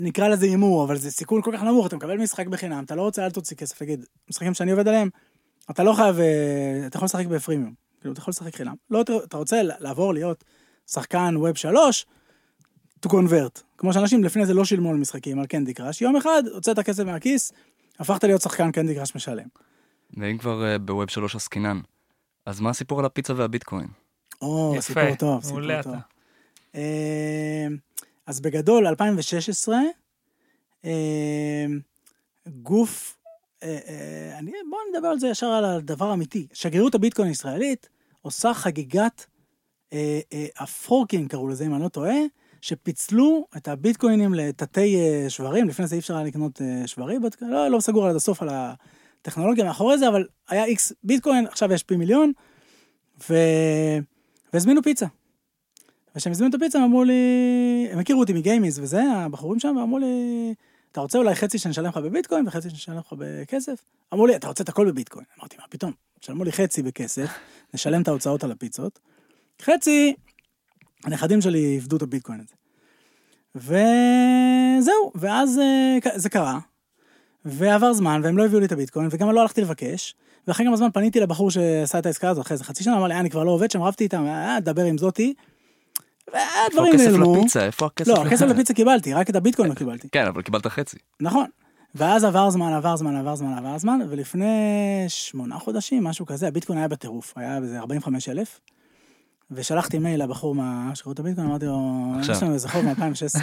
נקרא לזה הימור, אבל זה סיכון כל כך נמוך, אתה מקבל משחק בחינם, אתה לא רוצה, אל תוציא כסף, תגיד, משחקים שאני עובד עליהם, אתה לא חייב, אה, אתה יכול לשחק בפרימיום, כאילו, אתה יכול לשחק חינם. לא, אתה- רוצה לעבור להיות שחקן ווב 3, to convert. כמו שאנשים לפני זה לא שילמו על משחקים, על קנדי קראש, יום אחד הוצאת כסף מהכיס, הפכת להיות שחקן קנדי קראש משלם. ואם כבר אה, בווב שלוש עסקינן אז מה הסיפור על הפיצה והביטקוין או, יפה, סיפור טוב, סיפור מעולה טוב. אתה. אה, אז בגדול, 2016, אה, גוף, אה, אה, אני, בואו נדבר על זה ישר על הדבר האמיתי. שגרירות הביטקוין הישראלית עושה חגיגת אה, הפורקינג, קראו לזה, אם אני לא טועה, שפיצלו את הביטקוינים לתתי שברים, לפני זה אי אפשר היה לקנות שברים, לא, לא סגור עד הסוף על הטכנולוגיה מאחורי זה, אבל היה איקס ביטקוין, עכשיו יש פי מיליון, ו... והזמינו פיצה. וכשהם הזמינו את הפיצה הם אמרו לי, הם הכירו אותי מגיימיז וזה, הבחורים שם, ואמרו לי, אתה רוצה אולי חצי שנשלם לך בביטקוין וחצי שנשלם לך בכסף? אמרו לי, אתה רוצה את הכל בביטקוין. אמרתי, מה פתאום? תשלמו לי חצי בכסף, נשלם את ההוצאות על הפיצות, חצי, הנכדים שלי יפדו את הביטקוין הזה. וזהו, ואז אה, זה קרה, ועבר זמן, והם לא הביאו לי את הביטקוין, וגם לא הלכתי לבקש, ואחרי כמה זמן פניתי לבחור שעשה את העסקה הזאת, אחרי איזה חצי שנה, אמר לי, "אה, אני כבר לא עובד שם, רבתי איתם, אה, דבר עם זאתי. איפה והדברים הכסף נעלמו. לפיצה איפה הכסף לא, הכסף לפיצה קיבלתי, רק את הביטקוין לא קיבלתי. כן אבל קיבלת חצי נכון. ואז עבר זמן, עבר זמן, עבר זמן, עבר זמן, ולפני שמונה חודשים, משהו כזה, הביטקוין היה בטירוף, היה באיזה 45 אלף. ושלחתי מייל לבחור מהשירות הביטקוין, אמרתי לו. יש לנו איזה חוב מ-2016.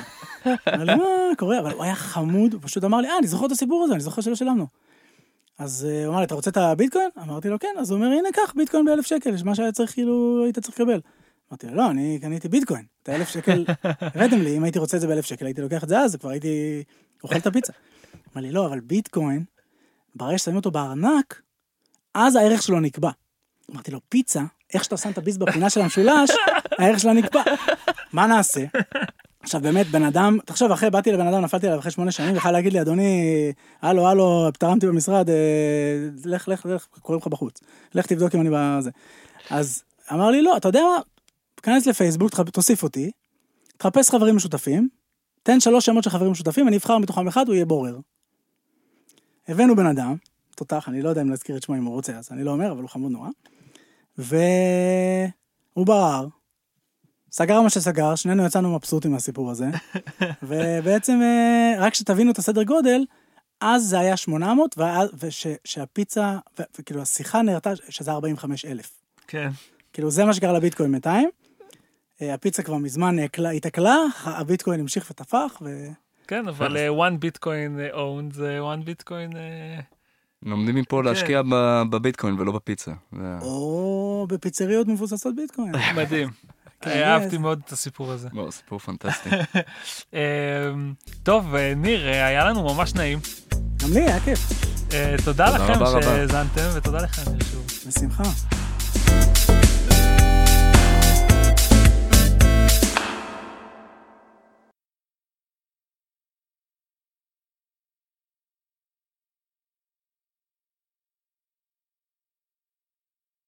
אמר לי, מה קורה? אבל הוא היה חמוד, הוא פשוט אמר לי, אה, אני זוכר את הסיפור הזה, אני זוכר שלא שילמנו. אז אה, הוא אמר לי, אתה רוצה את הביטקוין? אמרתי לו, כן. אז הוא אומר, הנה, קח ביטקוין באלף שקל, יש מה שהיה צריך, כאילו, היית צריך לקבל. אמרתי לו, לא, אני קניתי ביטקוין. את האלף שקל הבאתם לי, אם הייתי רוצה את זה באלף שקל, הייתי לוקח את זה אז, כבר הייתי אוכל את הפיצה. אמר לי, לא, אבל ביטקוין, ברגע ששמים אותו בארנק, אז הערך שלו נקבע. אמרתי לו, פיצה, איך שאתה שם את הביס בפינה של המשולש, הערך שלה נקבע. מה נעשה? עכשיו באמת, בן אדם, תחשוב, אחרי, באתי לבן אדם, נפלתי עליו אחרי שמונה שנים, יכול להגיד לי, אדוני, הלו, הלו, תרמתי במשרד, אה, לך, לך, לך, קוראים לך בחוץ. לך תבדוק אם אני בזה. אז אמר לי, לא, אתה יודע מה? תיכנס לפייסבוק, תוסיף אותי, תחפש חברים משותפים, תן שלוש שמות של חברים משותפים, אני אבחר מתוכם אחד, הוא יהיה בורר. הבאנו בן אדם, תותח, אני לא יודע אם להזכיר את שמו אם הוא רוצה, אז אני לא אומר, אבל הוא חמוד נורא. והוא ברר, סגר מה שסגר, שנינו יצאנו מבסוטים מהסיפור הזה, ובעצם אה, רק שתבינו את הסדר גודל, אז זה היה 800, ושהפיצה, וכאילו השיחה נראתה שזה 45 אלף. כן. כאילו זה מה שקרה לביטקוין בינתיים. אה, הפיצה כבר מזמן התעכלה, הביטקוין המשיך ותפח, ו... כן, אבל אה, one bitcoin owned זה one bitcoin... לומדים מפה להשקיע ב- בביטקוין ולא בפיצה זה- או בפיצריות מבוססות ביטקוין. מדהים. כן, אה, אהבתי מאוד את הסיפור הזה. וואו, סיפור פנטסטי אה, טוב, אה, ניר, אה, היה לנו ממש נעים. גם לי היה כיף, אה, תודה תודה לכם. שהאזנתם, ותודה לך, ניר, שוב. בשמחה.